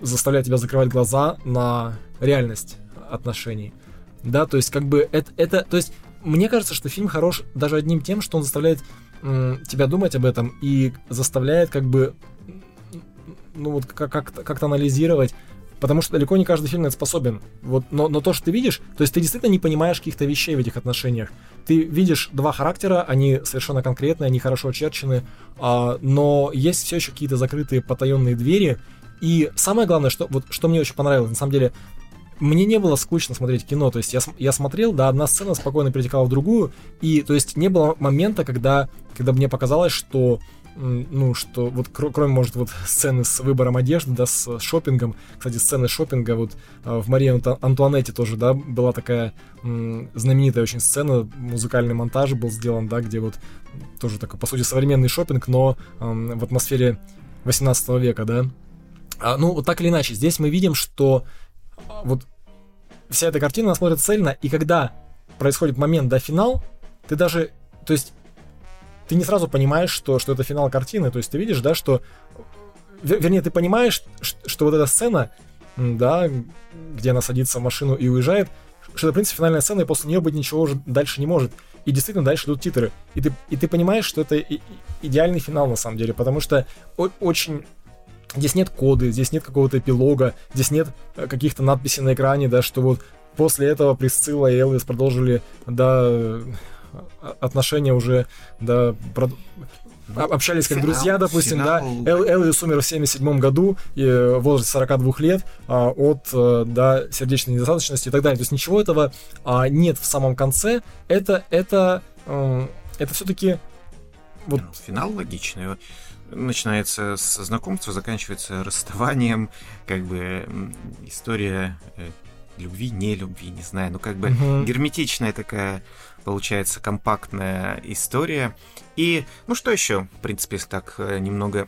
заставляет тебя закрывать глаза на реальность отношений. Да, то есть, как бы это, это, то есть, мне кажется, что фильм хорош даже одним тем, что он заставляет тебя думать об этом и заставляет как бы ну вот как- как-то, как-то анализировать потому что далеко не каждый фильм на это способен. Вот, но, но то, что ты видишь, то есть ты действительно не понимаешь каких-то вещей в этих отношениях. Ты видишь два характера, они совершенно конкретные, они хорошо очерчены, а, но есть все еще какие-то закрытые потаенные двери. И самое главное, что, вот, что мне очень понравилось, на самом деле, мне не было скучно смотреть кино, то есть я, я смотрел, да, одна сцена спокойно перетекала в другую, и то есть не было момента, когда, когда мне показалось, что ну, что вот кроме, может, вот сцены с выбором одежды, да, с шопингом, кстати, сцены шопинга вот а, в Марии Антуанетте тоже, да, была такая знаменитая очень сцена, музыкальный монтаж был сделан, да, где вот тоже такой, по сути, современный шопинг, но в атмосфере 18 века, да. А, ну, вот так или иначе, здесь мы видим, что а, вот вся эта картина смотрит цельно, и когда происходит момент, да, финал, ты даже, то есть ты не сразу понимаешь, что, что это финал картины. То есть ты видишь, да, что... Вернее, ты понимаешь, что, что вот эта сцена, да, где она садится в машину и уезжает, что это, в принципе, финальная сцена, и после нее быть ничего уже дальше не может. И действительно, дальше идут титры. И ты, и ты понимаешь, что это и, идеальный финал, на самом деле, потому что очень... Здесь нет коды, здесь нет какого-то эпилога, здесь нет э, каких-то надписей на экране, да, что вот после этого Присцилла и Элвис продолжили, да, отношения уже. Ну, общались как друзья, допустим, да. Эл, Элвис умер в 77 году, и, в возрасте 42 лет, а, от, э, да, сердечной недостаточности и так далее. То есть ничего этого а, нет в самом конце. Это, это, э, это все-таки... Вот... Ну, финал логичный начинается с знакомства, заканчивается расставанием, как бы история э, любви, не любви, не знаю, ну как бы угу. герметичная такая получается компактная история. И, ну что еще, в принципе, если так э, немного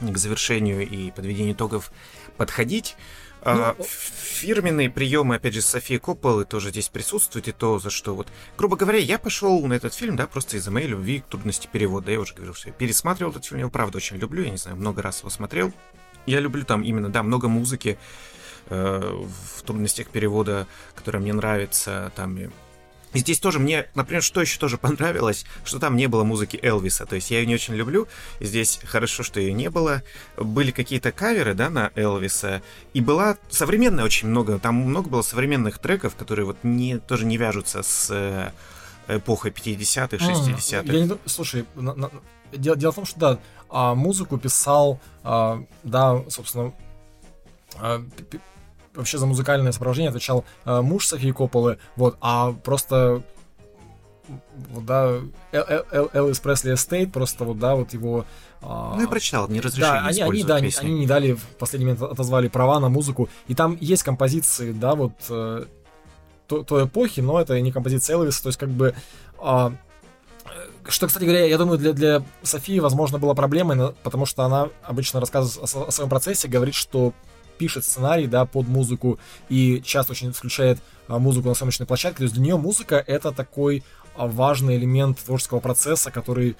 к завершению и подведению итогов подходить, а, ну, фирменные приемы, опять же, Софии Копполы тоже здесь присутствуют, и то, за что вот, грубо говоря, я пошел на этот фильм, да, просто из-за моей любви к трудности перевода. Я уже говорил, что я пересматривал этот фильм, я его правда очень люблю, я не знаю, много раз его смотрел. Я люблю там именно, да, много музыки э, в трудностях перевода, которая мне нравится, там и здесь тоже мне, например, что еще тоже понравилось, что там не было музыки Элвиса. То есть я ее не очень люблю. Здесь хорошо, что ее не было. Были какие-то каверы, да, на Элвиса. И была современная очень много. Там много было современных треков, которые вот не, тоже не вяжутся с э, эпохой 50-х, 60-х. А, я не, слушай, на, на, дело, дело в том, что да, а, музыку писал, а, да, собственно, а, вообще за музыкальное сопровождение отвечал э, муж Софии Копполы, вот, а просто вот, да, Элвис Пресли Эстейт, просто вот, да, вот его... А, ну, я прочитал, не разрешили да, они, они, да, они, они не дали, в последний момент отозвали права на музыку, и там есть композиции, да, вот э, той, той эпохи, но это не композиция Элвиса, то есть как бы... Э, что, кстати говоря, я думаю, для, для Софии, возможно, была проблемой, потому что она обычно рассказывает о, о своем процессе, говорит, что пишет сценарий, да, под музыку и часто очень включает а, музыку на съемочной площадке. То есть для нее музыка это такой а, важный элемент творческого процесса, который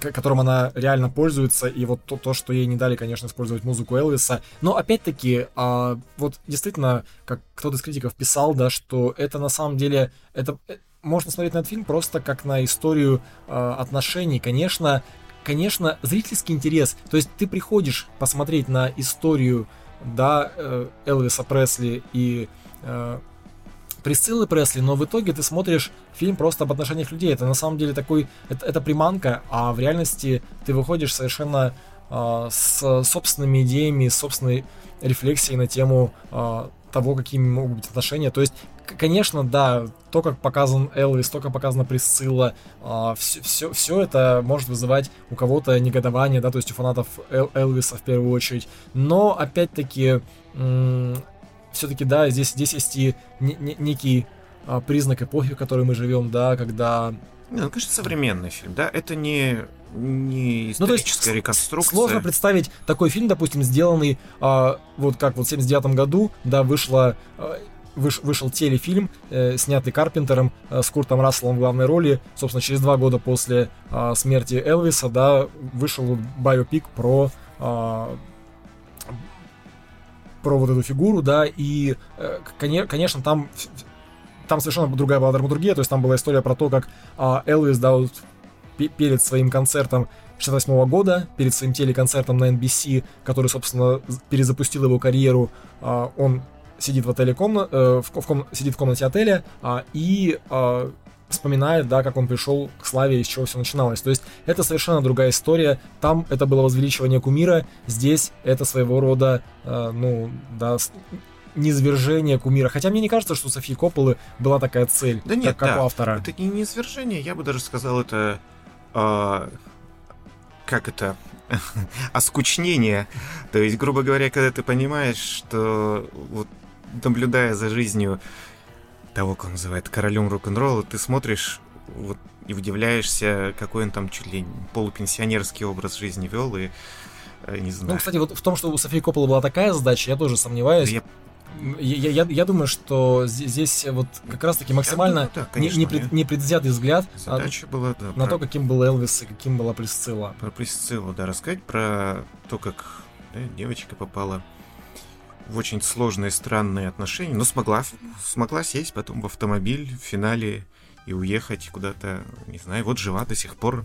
которым она реально пользуется, и вот то, то, что ей не дали, конечно, использовать музыку Элвиса. Но опять-таки, а, вот действительно, как кто-то из критиков писал, да, что это на самом деле, это э, можно смотреть на этот фильм просто как на историю а, отношений. Конечно, конечно, зрительский интерес. То есть ты приходишь посмотреть на историю да, э, Элвиса Пресли и э, Присциллы Пресли, но в итоге ты смотришь фильм просто об отношениях людей. Это на самом деле такой, это, это приманка, а в реальности ты выходишь совершенно э, с собственными идеями, с собственной рефлексией на тему э, того, какими могут быть отношения. То есть конечно, да, то, как показан Элвис, то, как показана Присцилла, э, все, все, все это может вызывать у кого-то негодование, да, то есть у фанатов Эл, Элвиса в первую очередь. Но, опять-таки, все-таки, да, здесь, здесь есть и не, не, некий признак эпохи, в которой мы живем, да, когда... Не, ну, конечно, современный фильм, да, это не не историческая ну, то есть, реконструкция. Сложно представить такой фильм, допустим, сделанный а, вот как вот в 79 году, да, вышла а, выш, вышел телефильм, э, снятый Карпентером э, с Куртом Расселом в главной роли. Собственно, через два года после э, смерти Элвиса, да, вышел биопик про э, про вот эту фигуру, да, и, э, конечно, там там совершенно другая была драматургия, то есть там была история про то, как э, Элвис, да, вот перед своим концертом 68 года, перед своим телеконцертом на NBC, который, собственно, перезапустил его карьеру, а, он сидит в отеле комна, э, в, ком, сидит в комнате отеля а, и а, вспоминает, да, как он пришел к славе, из чего все начиналось. То есть это совершенно другая история. Там это было возвеличивание кумира, здесь это своего рода, э, ну, да, низвержение кумира. Хотя мне не кажется, что у Софии Копполы была такая цель, да нет, как да. у автора. Это не низвержение, я бы даже сказал, это... Э, как это? оскучнение. То есть, грубо говоря, когда ты понимаешь, что вот наблюдая за жизнью того, как он называет королем рок-н-ролла, ты смотришь вот и удивляешься, какой он там чуть ли полупенсионерский образ жизни вел, и э, не знаю. Ну, кстати, вот в том, что у Софии Копполы была такая задача, я тоже сомневаюсь. Я я, я, я думаю, что здесь вот как раз-таки максимально думаю, да, конечно, непред, непредвзятый взгляд Задача а, была, да, на про... то, каким был Элвис и каким была Присцилла. Про Присциллу, да, рассказать про то, как да, девочка попала в очень сложные, странные отношения, но смогла, смогла сесть потом в автомобиль в финале и уехать куда-то, не знаю, вот жива до сих пор.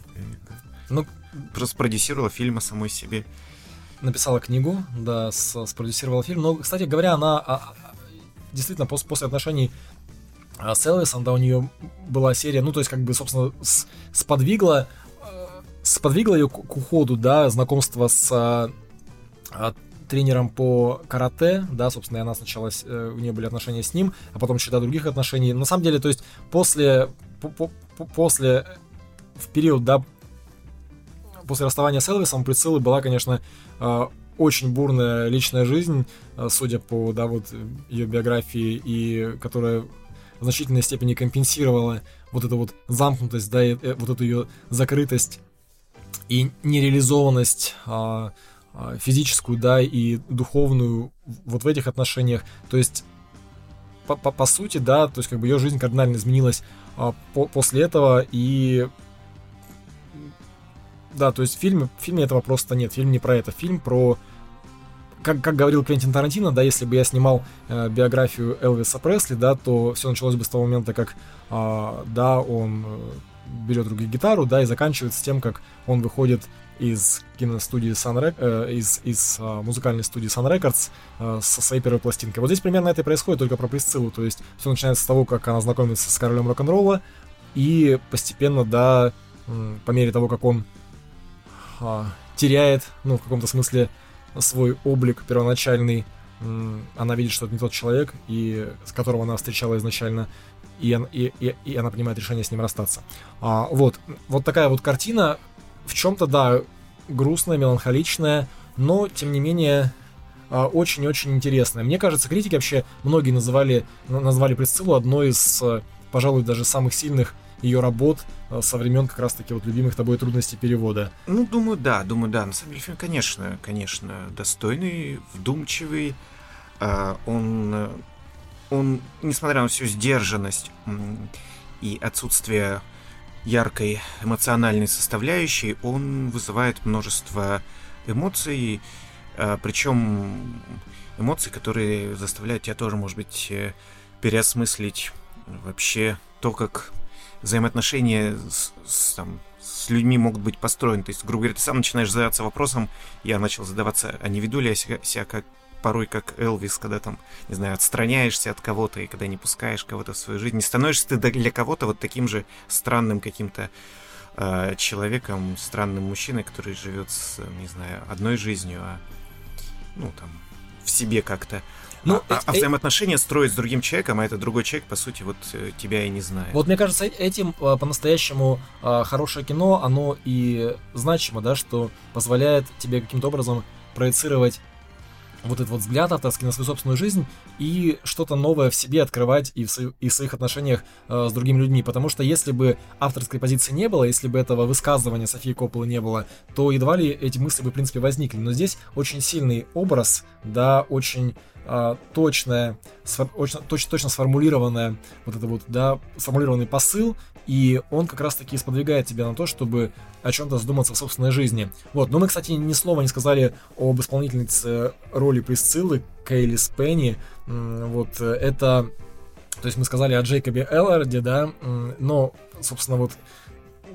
Ну, просто продюсировала фильм о самой себе написала книгу, да, с, спродюсировала фильм. Но, кстати говоря, она а, а, действительно после, после отношений а, с Элвисом, да, у нее была серия, ну, то есть, как бы, собственно, с, сподвигла, сподвигла ее к, к уходу, да, знакомство с а, тренером по карате, да, собственно, и она сначала, э, у нее были отношения с ним, а потом череда других отношений. На самом деле, то есть, после, по, по, после, в период, да, после расставания с Элвисом у Прициллы была, конечно, а, очень бурная личная жизнь, а, судя по да, вот, ее биографии, и которая в значительной степени компенсировала вот эту вот замкнутость, да, и, э, вот эту ее закрытость и нереализованность а, а, физическую, да, и духовную вот в этих отношениях. То есть, по, по, по сути, да, то есть как бы ее жизнь кардинально изменилась а, по, после этого, и да, то есть в фильме, в фильме этого просто нет. Фильм не про это. Фильм про... Как, как говорил Квентин Тарантино, да, если бы я снимал э, биографию Элвиса Пресли, да, то все началось бы с того момента, как, э, да, он э, берет другую гитару, да, и заканчивается тем, как он выходит из киностудии Sun Rec- э, из, из э, музыкальной студии Sun Records э, со своей первой пластинкой. Вот здесь примерно это и происходит, только про Присциллу, то есть все начинается с того, как она знакомится с королем рок-н-ролла, и постепенно, да, по мере того, как он а, теряет, ну, в каком-то смысле, свой облик первоначальный. Она видит, что это не тот человек, и с которого она встречала изначально, и, и, и, и она принимает решение с ним расстаться. А, вот, вот такая вот картина, в чем-то, да, грустная, меланхоличная, но, тем не менее, а, очень-очень интересная. Мне кажется, критики вообще многие называли, назвали Присциллу одной из, пожалуй, даже самых сильных ее работ э, со времен как раз-таки вот любимых тобой трудностей перевода. Ну, думаю, да, думаю, да. На самом деле фильм, конечно, конечно, достойный, вдумчивый. А, он, э, он, несмотря на всю сдержанность и отсутствие яркой эмоциональной составляющей, он вызывает множество эмоций, причем эмоций, которые заставляют тебя тоже, может быть, э, переосмыслить вообще то, как взаимоотношения с, с, там, с людьми могут быть построены. То есть, грубо говоря, ты сам начинаешь задаваться вопросом, я начал задаваться, а не веду ли я себя, себя как порой как Элвис, когда там, не знаю, отстраняешься от кого-то и когда не пускаешь кого-то в свою жизнь, не становишься ты для кого-то вот таким же странным каким-то э, человеком, странным мужчиной, который живет с, не знаю, одной жизнью, а ну там в себе как-то. Ну, а, а, а взаимоотношения строить с другим человеком, а это другой человек, по сути, вот э, тебя и не знает. Вот мне кажется, этим по-настоящему а, хорошее кино, оно и значимо, да, что позволяет тебе каким-то образом проецировать вот этот вот взгляд авторский на свою собственную жизнь и что-то новое в себе открывать и в, и в своих отношениях э, с другими людьми. Потому что если бы авторской позиции не было, если бы этого высказывания Софии Копполы не было, то едва ли эти мысли бы, в принципе, возникли. Но здесь очень сильный образ, да, очень э, точная, сфор, очень, точ, точно сформулированная вот это вот, да, сформулированный посыл, и он как раз-таки сподвигает тебя на то, чтобы о чем-то задуматься в собственной жизни. Вот, но мы, кстати, ни слова не сказали об исполнительнице роли Присциллы, Кейли Спенни. Вот, это... То есть мы сказали о Джейкобе Элларде, да, но, собственно, вот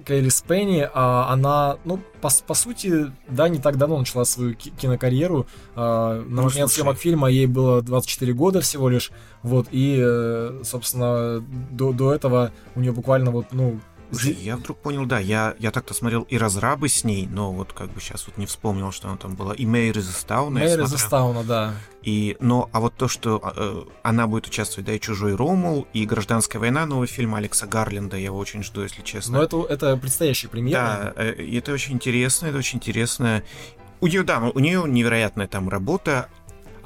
Кейли Спенни, а, она, ну, по, по сути, да, не так давно начала свою кинокарьеру. А, на ну, момент съемок фильма ей было 24 года всего лишь. Вот, и, э, собственно, до, до этого у нее буквально вот, ну, я вдруг понял, да, я, я так-то смотрел и разрабы с ней, но вот как бы сейчас вот не вспомнил, что она там была. И Мэйр из Эстауна. Мэйр из да. И, но, а вот то, что э, она будет участвовать, да, и «Чужой Ромул», и «Гражданская война», новый фильм Алекса Гарленда, я его очень жду, если честно. Но это, это предстоящий премьер. Да, э, это очень интересно, это очень интересно. У нее, да, у нее невероятная там работа,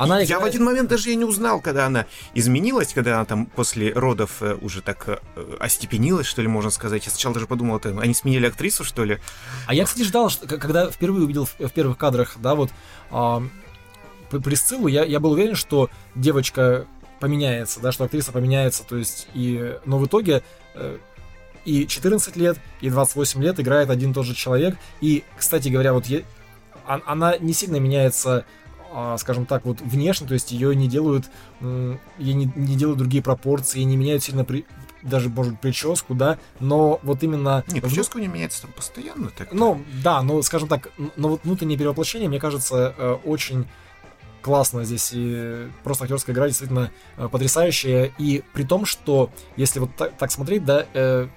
она играет... Я в один момент даже я не узнал, когда она изменилась, когда она там после родов э, уже так э, остепенилась, что ли, можно сказать. Я сначала даже подумал, это они сменили актрису, что ли. А я, кстати, ждал, что, когда впервые увидел в, в первых кадрах, да, вот э, Присциллу, я, я был уверен, что девочка поменяется, да, что актриса поменяется, то есть, и, но в итоге э, и 14 лет, и 28 лет играет один и тот же человек, и, кстати говоря, вот я, она не сильно меняется а, скажем так, вот внешне, то есть ее не делают, ей не, не делают другие пропорции, не меняют сильно при, даже, может, прическу, да, но вот именно... Не, прическа не меняется там постоянно. Так ну, да, но, скажем так, но вот внутреннее перевоплощение, мне кажется, э, очень классно здесь, и просто актерская игра действительно э, потрясающая, и при том, что, если вот так, так смотреть, да, э,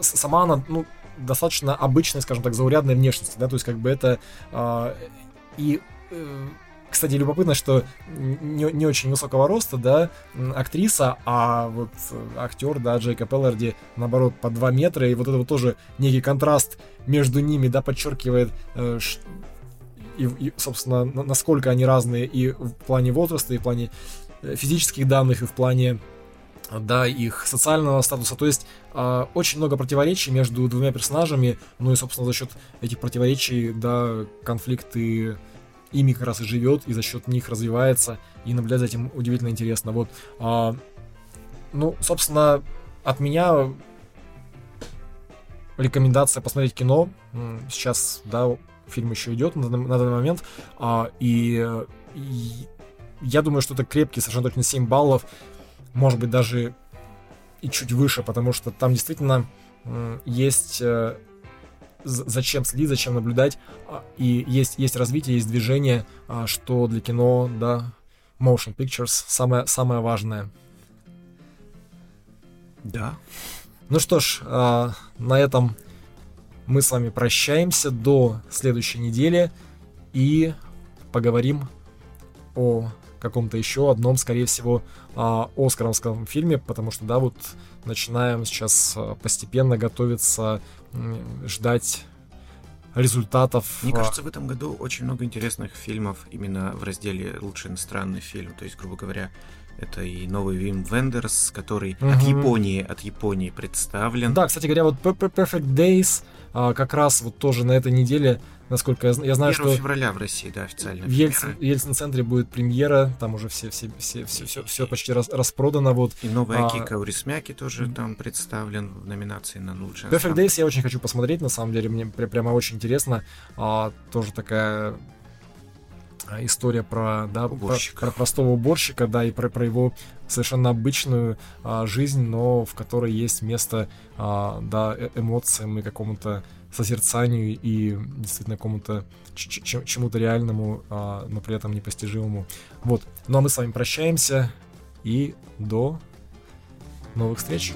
сама она, ну, достаточно обычной, скажем так, заурядной внешности, да, то есть как бы это э, и кстати, любопытно, что не, не очень высокого роста, да, актриса, а вот актер, да, Джейкоб Элларди, наоборот, по 2 метра, и вот это вот тоже некий контраст между ними, да, подчеркивает, э, и, и, собственно, насколько они разные и в плане возраста, и в плане э, физических данных, и в плане да, их социального статуса. То есть э, очень много противоречий между двумя персонажами, ну и, собственно, за счет этих противоречий, да, конфликты ими как раз и живет, и за счет них развивается, и наблюдать за этим удивительно интересно. Вот, а, ну, собственно, от меня рекомендация посмотреть кино. Сейчас, да, фильм еще идет на, на данный момент, а, и, и я думаю, что это крепкий, совершенно точно 7 баллов, может быть, даже и чуть выше, потому что там действительно есть э, зачем следить, зачем наблюдать. А, и есть, есть развитие, есть движение, а, что для кино, да, motion pictures самое, самое важное. Да. Ну что ж, а, на этом мы с вами прощаемся до следующей недели и поговорим о каком-то еще одном, скорее всего, оскаровском фильме, потому что, да, вот начинаем сейчас постепенно готовиться ждать результатов. Мне кажется, в этом году очень много интересных фильмов именно в разделе «Лучший иностранный фильм». То есть, грубо говоря, это и новый Вим Вендерс, который угу. от Японии, от Японии представлен. Да, кстати говоря, вот Perfect Days а, как раз вот тоже на этой неделе насколько я, я знаю, 1 что... февраля в России, да, официально. В Ельцин, Ельцин-центре будет премьера, там уже все, все, все, все, все, все почти рас, распродано. Вот. И новый а... Акика Урисмяки тоже там представлен в номинации на лучшее. Perfect Days я очень хочу посмотреть, на самом деле, мне прямо очень интересно. А, тоже такая история про, да, про, про простого уборщика, да, и про, про его совершенно обычную а, жизнь, но в которой есть место, а, да, э, эмоциям и какому-то созерцанию и действительно какому-то чему-то реальному, а, но при этом непостижимому. Вот. Ну а мы с вами прощаемся и до новых встреч.